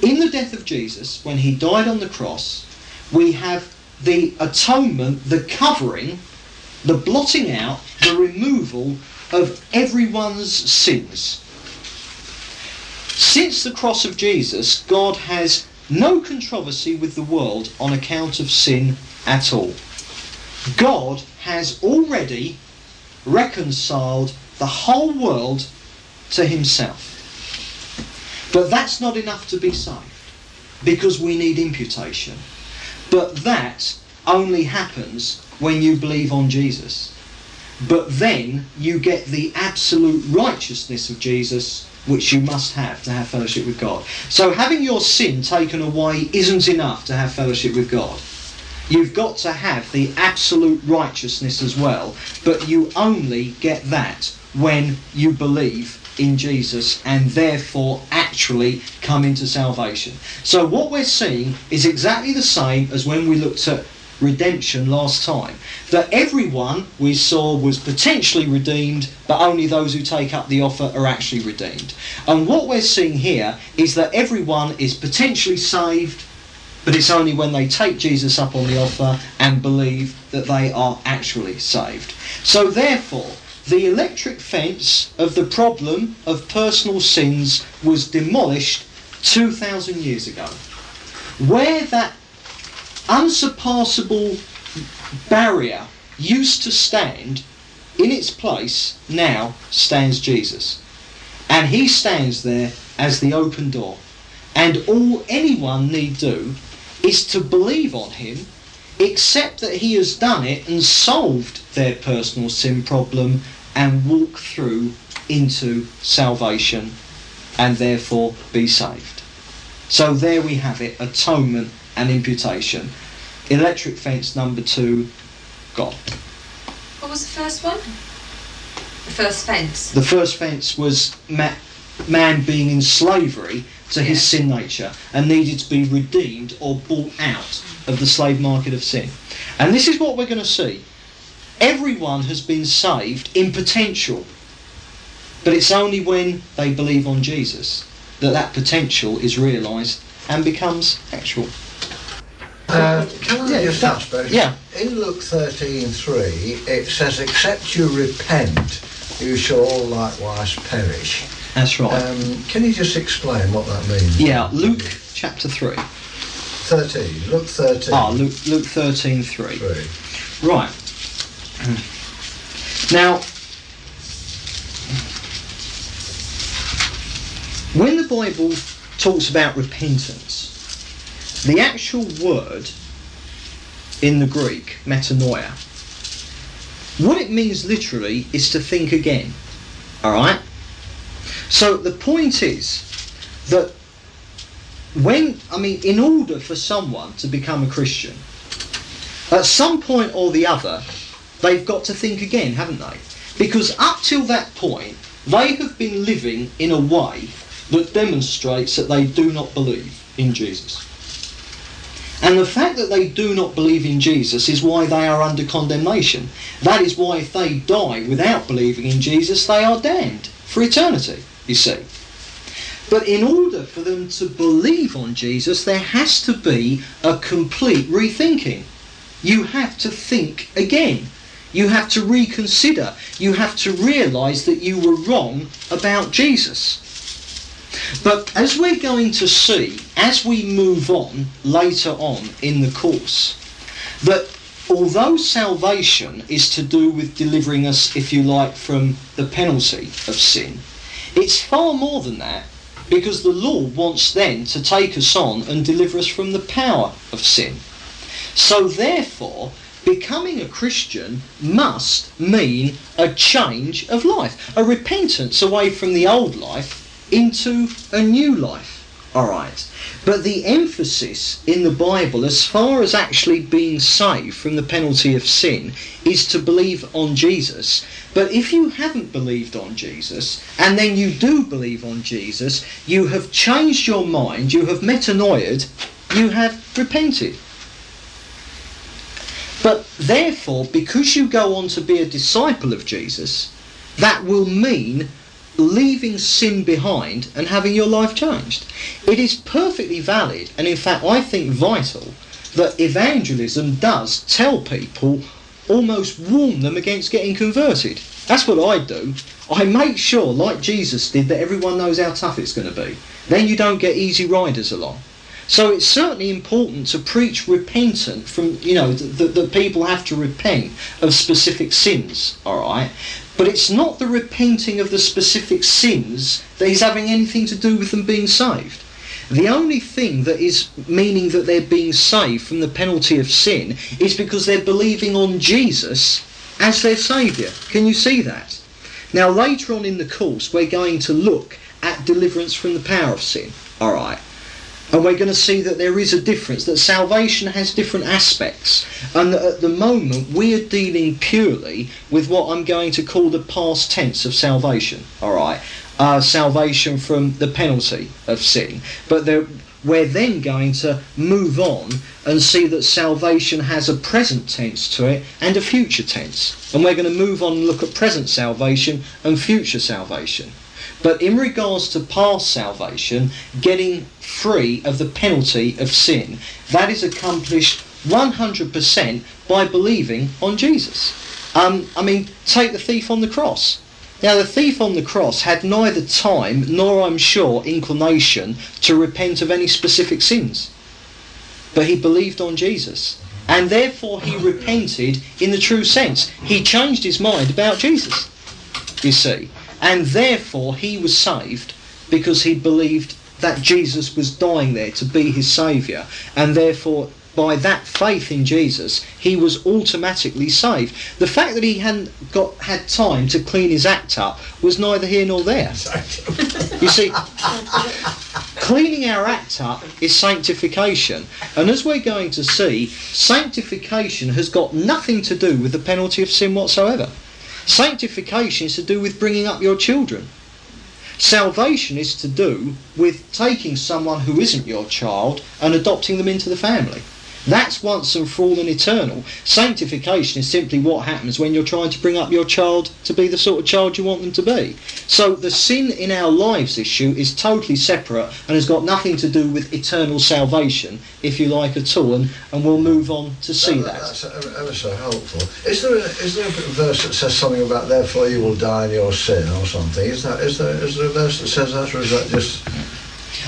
In the death of Jesus, when he died on the cross, we have the atonement, the covering, the blotting out, the removal of everyone's sins. Since the cross of Jesus, God has no controversy with the world on account of sin at all. God has already reconciled the whole world to himself. But that's not enough to be saved because we need imputation. But that only happens when you believe on Jesus. But then you get the absolute righteousness of Jesus, which you must have to have fellowship with God. So having your sin taken away isn't enough to have fellowship with God. You've got to have the absolute righteousness as well, but you only get that when you believe in Jesus and therefore actually come into salvation. So what we're seeing is exactly the same as when we looked at redemption last time. That everyone we saw was potentially redeemed, but only those who take up the offer are actually redeemed. And what we're seeing here is that everyone is potentially saved, but it's only when they take Jesus up on the offer and believe that they are actually saved. So therefore, the electric fence of the problem of personal sins was demolished 2,000 years ago. Where that unsurpassable barrier used to stand, in its place now stands Jesus. And he stands there as the open door. And all anyone need do is to believe on him, accept that he has done it and solved their personal sin problem and walk through into salvation and therefore be saved. So there we have it, atonement and imputation. Electric fence number two, God. What was the first one? The first fence. The first fence was ma- man being in slavery to his Yeah. sin nature and needed to be redeemed or bought out of the slave market of sin. And this is what we're going to see. Everyone has been saved in potential, but it's only when they believe on Jesus that that potential is realised and becomes actual. Uh, can I Yeah, just ask, Barry? yeah. In Luke 13.3, it says, except you repent, you shall all likewise perish. That's right. Um, can you just explain what that means? yeah, Luke chapter 3. 13, Luke 13. Ah, Luke, Luke 13 3. 3. Right. Now, when the Bible talks about repentance, the actual word in the Greek, metanoia, what it means literally is to think again. Alright? So the point is that when, I mean, in order for someone to become a Christian, at some point or the other, they've got to think again, haven't they? Because up till that point, they have been living in a way that demonstrates that they do not believe in Jesus. And the fact that they do not believe in Jesus is why they are under condemnation. That is why if they die without believing in Jesus, they are damned for eternity, you see. But in order for them to believe on Jesus, there has to be a complete rethinking. You have to think again. You have to reconsider. You have to realise that you were wrong about Jesus. But as we're going to see, as we move on later on in the course, that although salvation is to do with delivering us, if you like, from the penalty of sin, it's far more than that because the Lord wants then to take us on and deliver us from the power of sin. So therefore, becoming a Christian must mean a change of life, a repentance away from the old life into a new life. Alright. But the emphasis in the Bible, as far as actually being saved from the penalty of sin, is to believe on Jesus. But if you haven't believed on Jesus, and then you do believe on Jesus, you have changed your mind, you have metanoid, you have repented. But therefore, because you go on to be a disciple of Jesus, that will mean leaving sin behind and having your life changed. It is perfectly valid, and in fact, I think vital, that evangelism does tell people, almost warn them against getting converted. That's what I do. I make sure, like Jesus did, that everyone knows how tough it's going to be. Then you don't get easy riders along. So it's certainly important to preach repentant from, you know, that, that people have to repent of specific sins, all right? But it's not the repenting of the specific sins that is having anything to do with them being saved. The only thing that is meaning that they're being saved from the penalty of sin is because they're believing on Jesus as their Saviour. Can you see that? Now, later on in the course, we're going to look at deliverance from the power of sin. All right. And we're going to see that there is a difference, that salvation has different aspects, and that at the moment we are dealing purely with what I'm going to call the past tense of salvation. All right, uh, salvation from the penalty of sin. But there, we're then going to move on and see that salvation has a present tense to it and a future tense. And we're going to move on and look at present salvation and future salvation. But in regards to past salvation, getting free of the penalty of sin, that is accomplished 100% by believing on Jesus. Um, I mean, take the thief on the cross. Now, the thief on the cross had neither time nor, I'm sure, inclination to repent of any specific sins. But he believed on Jesus. And therefore he repented in the true sense. He changed his mind about Jesus, you see. And therefore he was saved because he believed that Jesus was dying there to be his saviour. And therefore, by that faith in Jesus, he was automatically saved. The fact that he hadn't got had time to clean his act up was neither here nor there. You see, cleaning our act up is sanctification. And as we're going to see, sanctification has got nothing to do with the penalty of sin whatsoever. Sanctification is to do with bringing up your children. Salvation is to do with taking someone who isn't your child and adopting them into the family. That's once and for all and eternal. Sanctification is simply what happens when you're trying to bring up your child to be the sort of child you want them to be. So the sin in our lives issue is totally separate and has got nothing to do with eternal salvation, if you like at all, and, and we'll move on to see that. That's ever, ever so helpful. Is there, a, is there a verse that says something about therefore you will die in your sin or something? Is, that, is, there, is there a verse that says that or is that just...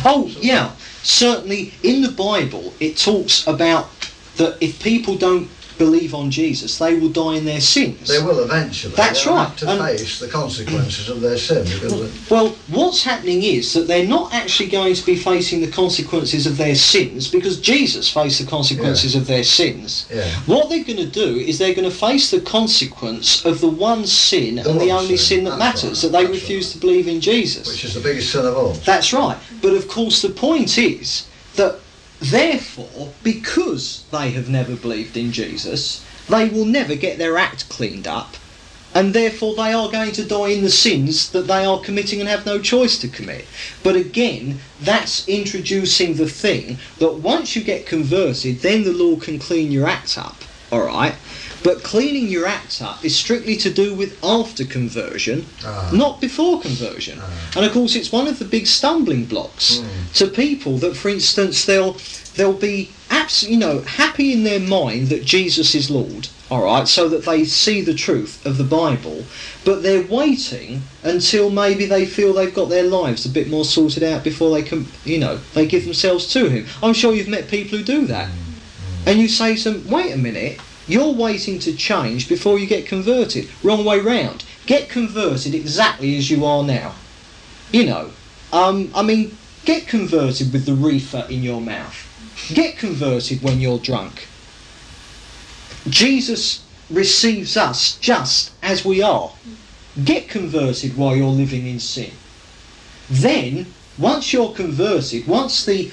Oh, yeah. Certainly in the Bible it talks about that if people don't believe on Jesus, they will die in their sins. They will eventually. That's They'll right. have to And- face the consequences of their sin Well, what's happening is that they're not actually going to be facing the consequences of their sins because Jesus faced the consequences of their sins. yeah. What they're going to do is they're going to face the consequence of the one sin The and the only sin, sin that that's matters, right, that they that's refuse right. to believe in Jesus. which is the biggest sin of all. That's right. But of course, the point is therefore, because they have never believed in Jesus, they will never get their act cleaned up, and therefore they are going to die in the sins that they are committing and have no choice to commit. But again, that's introducing the thing that once you get converted, then the Lord can clean your act up. All right. But cleaning your act up is strictly to do with after conversion, Ah. not before conversion. Ah. And of course, it's one of the big stumbling blocks Mm. to people that, for instance, they'll they'll be absolutely, you know, happy in their mind that Jesus is Lord. All right, so that they see the truth of the Bible, but they're waiting until maybe they feel they've got their lives a bit more sorted out before they can, you know, they give themselves to Him. I'm sure you've met people who do that, and you say to them, "Wait a minute." You're waiting to change before you get converted. Wrong way round. Get converted exactly as you are now. You know, um, I mean, get converted with the reefer in your mouth. Get converted when you're drunk. Jesus receives us just as we are. Get converted while you're living in sin. Then, once you're converted, once the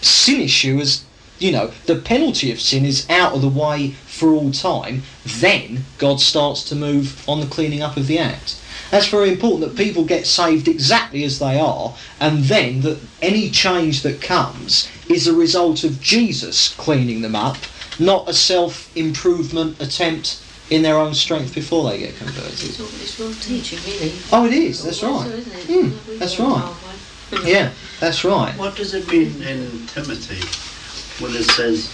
sin issue is, you know, the penalty of sin is out of the way for all time, then God starts to move on the cleaning up of the act. That's very important that people get saved exactly as they are, and then that any change that comes is a result of Jesus cleaning them up, not a self improvement attempt in their own strength before they get converted. It's all it's wrong teaching, really. Oh, it is, that's right. isn't? Mm, We've that's gone right. Yeah, that's right. What does it mean in Timothy when it says,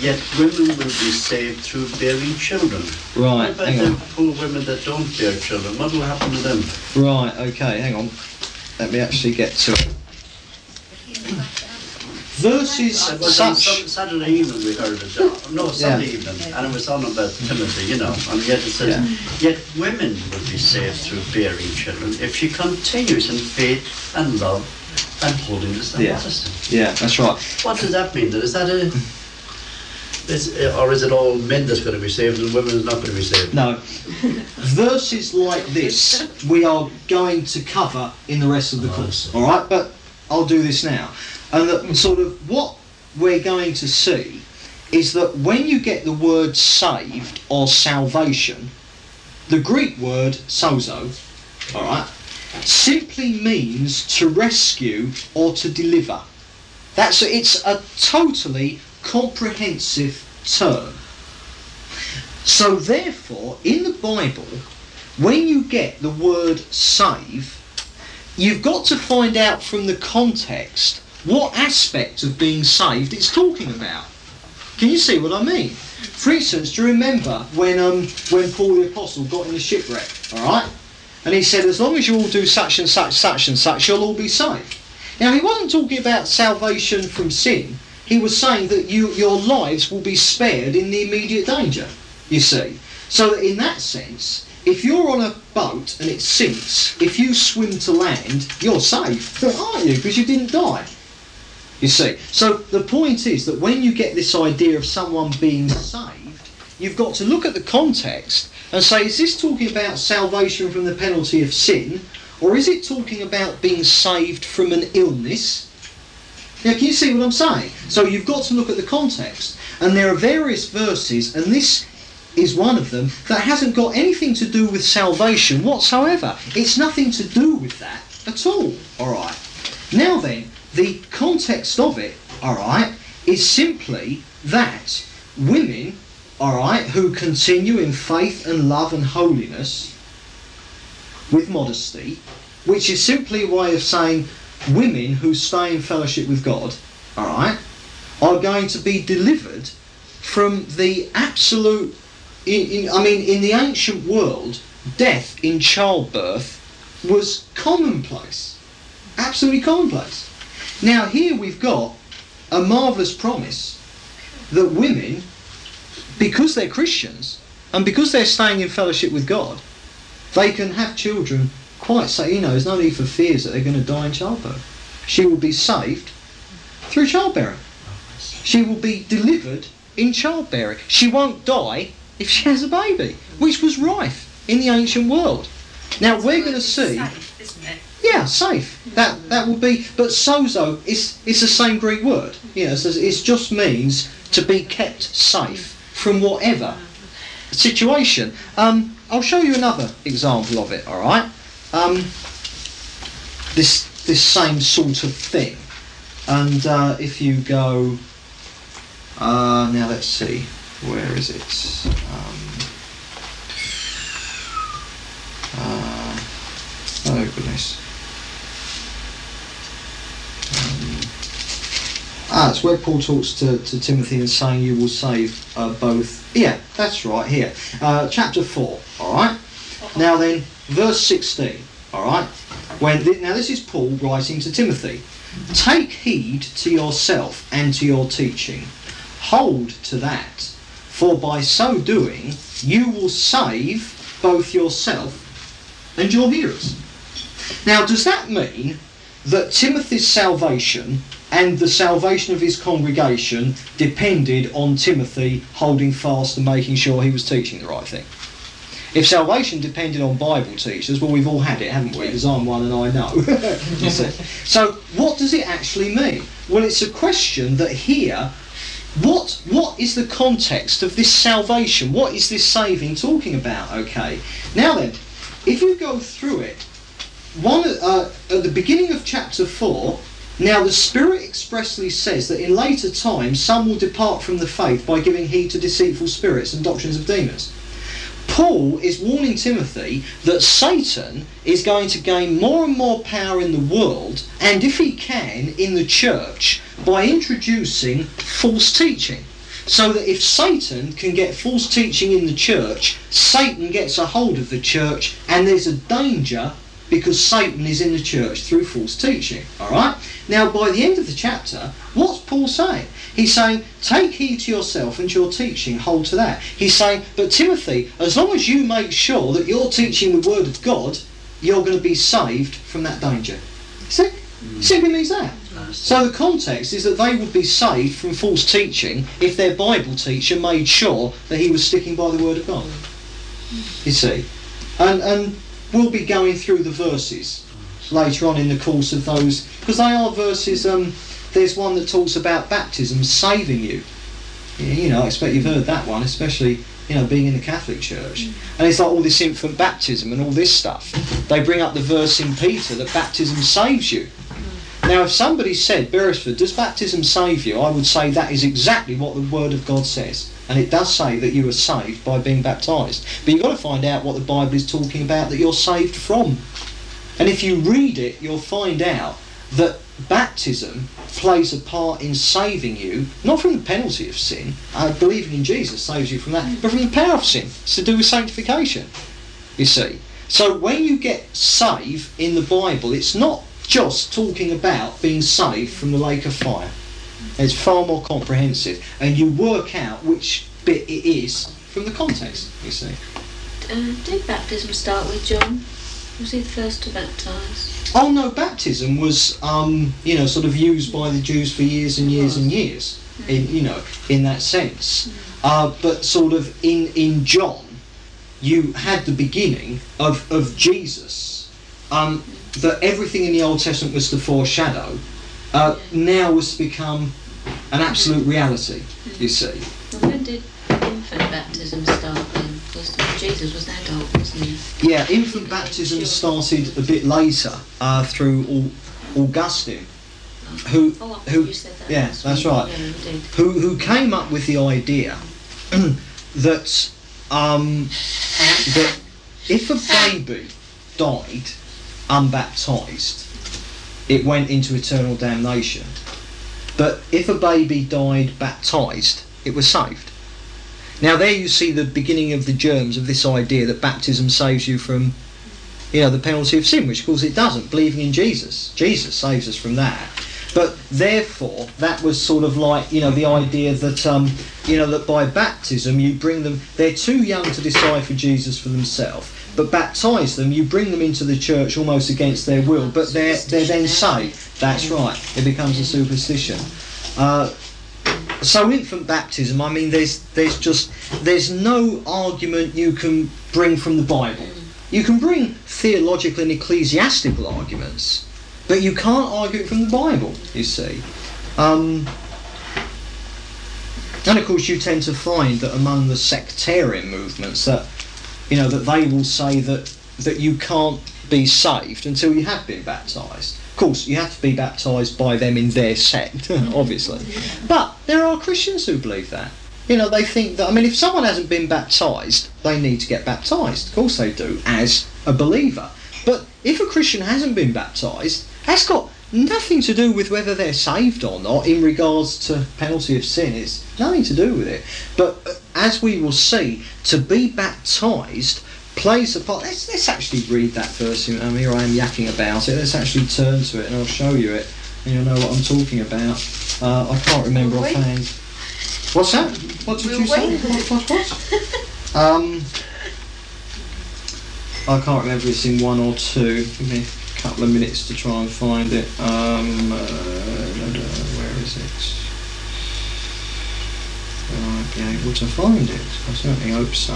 Yet women will be saved through bearing children? Right, What about hang on. poor women that don't bear children? What will happen to them? Right, okay, hang on. Let me actually get to it. Verses It such. some Saturday evening we heard it. No, Sunday Yeah. evening, and it was on about Timothy, you know, and yet it says, Yeah. Yet women will be saved through bearing children if she continues in faith and love and holiness and Yeah. modesty. Yeah, that's right. What does that mean? Is that a. Is, or is it all men that's going to be saved and women is not going to be saved? No. Verses like this we are going to cover in the rest of the oh, course. All right, but I'll do this now. And that sort of what we're going to see is that when you get the word saved or salvation, the Greek word sozo, all right, simply means to rescue or to deliver. That's it's a totally comprehensive term. So therefore, in the Bible, when you get the word save, you've got to find out from the context what aspect of being saved it's talking about. Can you see what I mean? For instance, do you remember when um, when Paul the Apostle got in the shipwreck? All right, and he said, as long as you all do such and such, such and such, you'll all be saved. Now he wasn't talking about salvation from sin. He was saying that you, your lives will be spared in the immediate danger. You see, so in that sense, if you're on a boat and it sinks, if you swim to land, you're safe, aren't you? Because you didn't die. You see, so the point is that when you get this idea of someone being saved, you've got to look at the context and say, is this talking about salvation from the penalty of sin, or is it talking about being saved from an illness? Now, can you see what I'm saying? So you've got to look at the context, and there are various verses, and this is one of them that hasn't got anything to do with salvation whatsoever. It's nothing to do with that at all. All right. Now then, the context of it, all right, is simply that women, all right, who continue in faith and love and holiness with modesty, which is simply a way of saying women who stay in fellowship with God, all right, are going to be delivered from the absolute. In, in, I mean, in the ancient world, death in childbirth was commonplace, absolutely commonplace. Now here we've got a marvellous promise that women, because they're Christians and because they're staying in fellowship with God, they can have children quite say, you know, there's no need for fears that they're going to die in childbirth. She will be saved through childbearing. She will be delivered in childbearing. She won't die if she has a baby, which was rife in the ancient world. Now we're going to see. Safe, isn't it? Yeah, safe. That that will be. But sozo is it's the same Greek word. You know, so it just means to be kept safe from whatever situation. Um, I'll show you another example of it. All right. Um, this this same sort of thing, and uh, if you go, uh, now let's see. where is it? Um, uh, oh goodness. Ah, it's where Paul talks to, to Timothy and saying you will save uh, both. Yeah, that's right, here. Uh, chapter 4, alright? Now then, verse 16, alright? When th- Now this is Paul writing to Timothy. Take heed to yourself and to your teaching. Hold to that, for by so doing you will save both yourself and your hearers. Now, does that mean that Timothy's salvation and the salvation of his congregation depended on Timothy holding fast and making sure he was teaching the right thing? If salvation depended on Bible teachers, well, we've all had it, haven't we? Because I'm one and I know. <laughs> So, what does it actually mean? Well, it's a question that here, what what is the context of this salvation? What is this saving talking about? Okay. Now then, if you go through it, one uh, at the beginning of chapter four. Now the Spirit expressly says that in later times some will depart from the faith by giving heed to deceitful spirits and doctrines of demons. Paul is warning Timothy that Satan is going to gain more and more power in the world, and if he can, in the church, by introducing false teaching. So that if Satan can get false teaching in the church, Satan gets a hold of the church, and there's a danger because Satan is in the church through false teaching. Alright? Now, by the end of the chapter, what's Paul saying? He's saying, take heed to yourself and your teaching, hold to that. He's saying, but Timothy, as long as you make sure that you're teaching the Word of God, you're going to be saved from that danger. See? Mm. Simply means that. So the context is that they would be saved from false teaching if their Bible teacher made sure that he was sticking by the Word of God. Mm. You see? And, and we'll be going through the verses later on in the course of those, because they are verses. Um, there's one that talks about baptism saving you. You know, I expect you've heard that one, especially you know being in the Catholic Church. And it's like all this infant baptism and all this stuff. They bring up the verse in Peter that baptism saves you. Now, if somebody said, Beresford, does baptism save you? I would say that is exactly what the Word of God says. And it does say that you are saved by being baptised. But you've got to find out what the Bible is talking about that you're saved from. And if you read it, you'll find out that baptism plays a part in saving you, not from the penalty of sin, uh, believing in Jesus saves you from that, but from the power of sin. It's to do with sanctification, you see. So when you get saved in the Bible, it's not just talking about being saved from the lake of fire. It's far more comprehensive, and you work out which bit it is from the context, you see. Uh, did baptism start with John? Was he the first to baptise? Oh no, baptism was, um, you know, sort of used by the Jews for years and years and years, in you know, in that sense. Uh, but sort of in in John, you had the beginning of of Jesus. Um, that everything in the Old Testament was to foreshadow, uh, now was to become an absolute reality. You see. Well, when did infant baptism start then? Jesus was adult, wasn't he? Yeah, infant baptism started a bit later uh, through Augustine, who Oh, who you said that. yeah, that's right. Yeah, who who came up with the idea <clears throat> that um, that if a <laughs> baby died unbaptized, it went into eternal damnation. But if a baby died baptized, it was saved. Now there you see the beginning of the germs of this idea that baptism saves you from you know the penalty of sin, which of course it doesn't. Believing in Jesus, Jesus saves us from that. But therefore, that was sort of like you know the idea that um, you know that by baptism you bring them. They're too young to decide for Jesus for themselves, but baptise them. You bring them into the church almost against their will, but they're they're then saved. That's right. It becomes a superstition. Uh, so infant baptism, I mean, there's there's just there's no argument you can bring from the Bible. You can bring theological and ecclesiastical arguments, but you can't argue it from the Bible. You see, um, and of course you tend to find that among the sectarian movements that you know that they will say that that you can't be saved until you have been baptised. Of course, you have to be baptised by them in their sect, <laughs> obviously. But there are Christians who believe that. You know, they think that, I mean, if someone hasn't been baptised, they need to get baptised. Of course they do, as a believer. But if a Christian hasn't been baptised, that's got nothing to do with whether they're saved or not in regards to penalty of sin. It's nothing to do with it. But as we will see, to be baptised plays a part. Let's, let's actually read that verse. Um, here I am yakking about it. Let's actually turn to it and I'll show you it. And you'll know what I'm talking about. Uh, I can't remember Will offhand. What's that? What did Will you say? What, what, what? <laughs> um, I can't remember if it's in one or two. Give me a couple of minutes to try and find it. Um, uh, where is it? Will I be able to find it? I certainly hope so.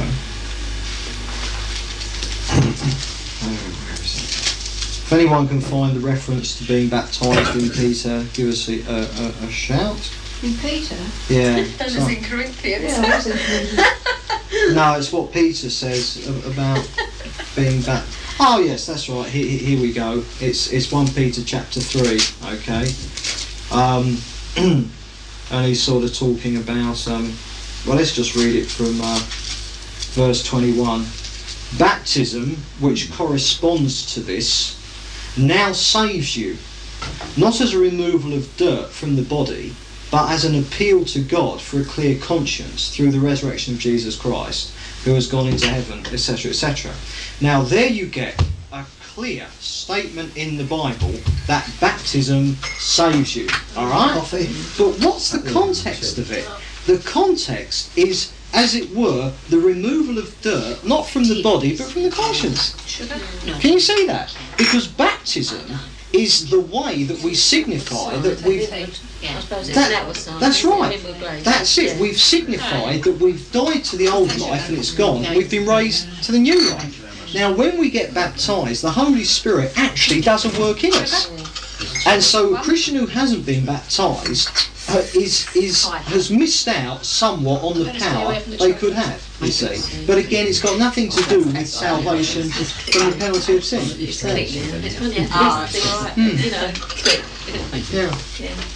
Oh, where is it? If anyone can find the reference to being baptised in Peter, give us a, a, a, a shout. In Peter? Yeah. <laughs> That so- was in Corinthians. Yeah, was in Corinthians. no, it's what Peter says about being baptised. Oh yes, that's right. Here, here we go. It's it's one Peter chapter three. Okay, um, <clears throat> and he's sort of talking about. Um, well, let's just read it from uh, verse twenty-one. Baptism, which corresponds to this, now saves you, not as a removal of dirt from the body, but as an appeal to God for a clear conscience through the resurrection of Jesus Christ, who has gone into heaven, etc., etc. Now, there you get clear statement in the Bible that baptism saves you. All right? Coffee. But what's the context of it? The context is, as it were, the removal of dirt, not from the body, but from the conscience. Can you see that? Because baptism is the way that we signify that we've Yeah, I suppose it's That- that was sign. that's right. That's it. We've signified that we've died to the old life and it's gone. We've been raised to the new life. Now, when we get baptised, the Holy Spirit actually doesn't work in us. And so, a Christian who hasn't been baptised uh, is is has missed out somewhat on the power they could have. You see, but again, it's got nothing to do with salvation from the penalty of sin. It's click funny how Ah, things, right. things, you know. Yeah. Yeah.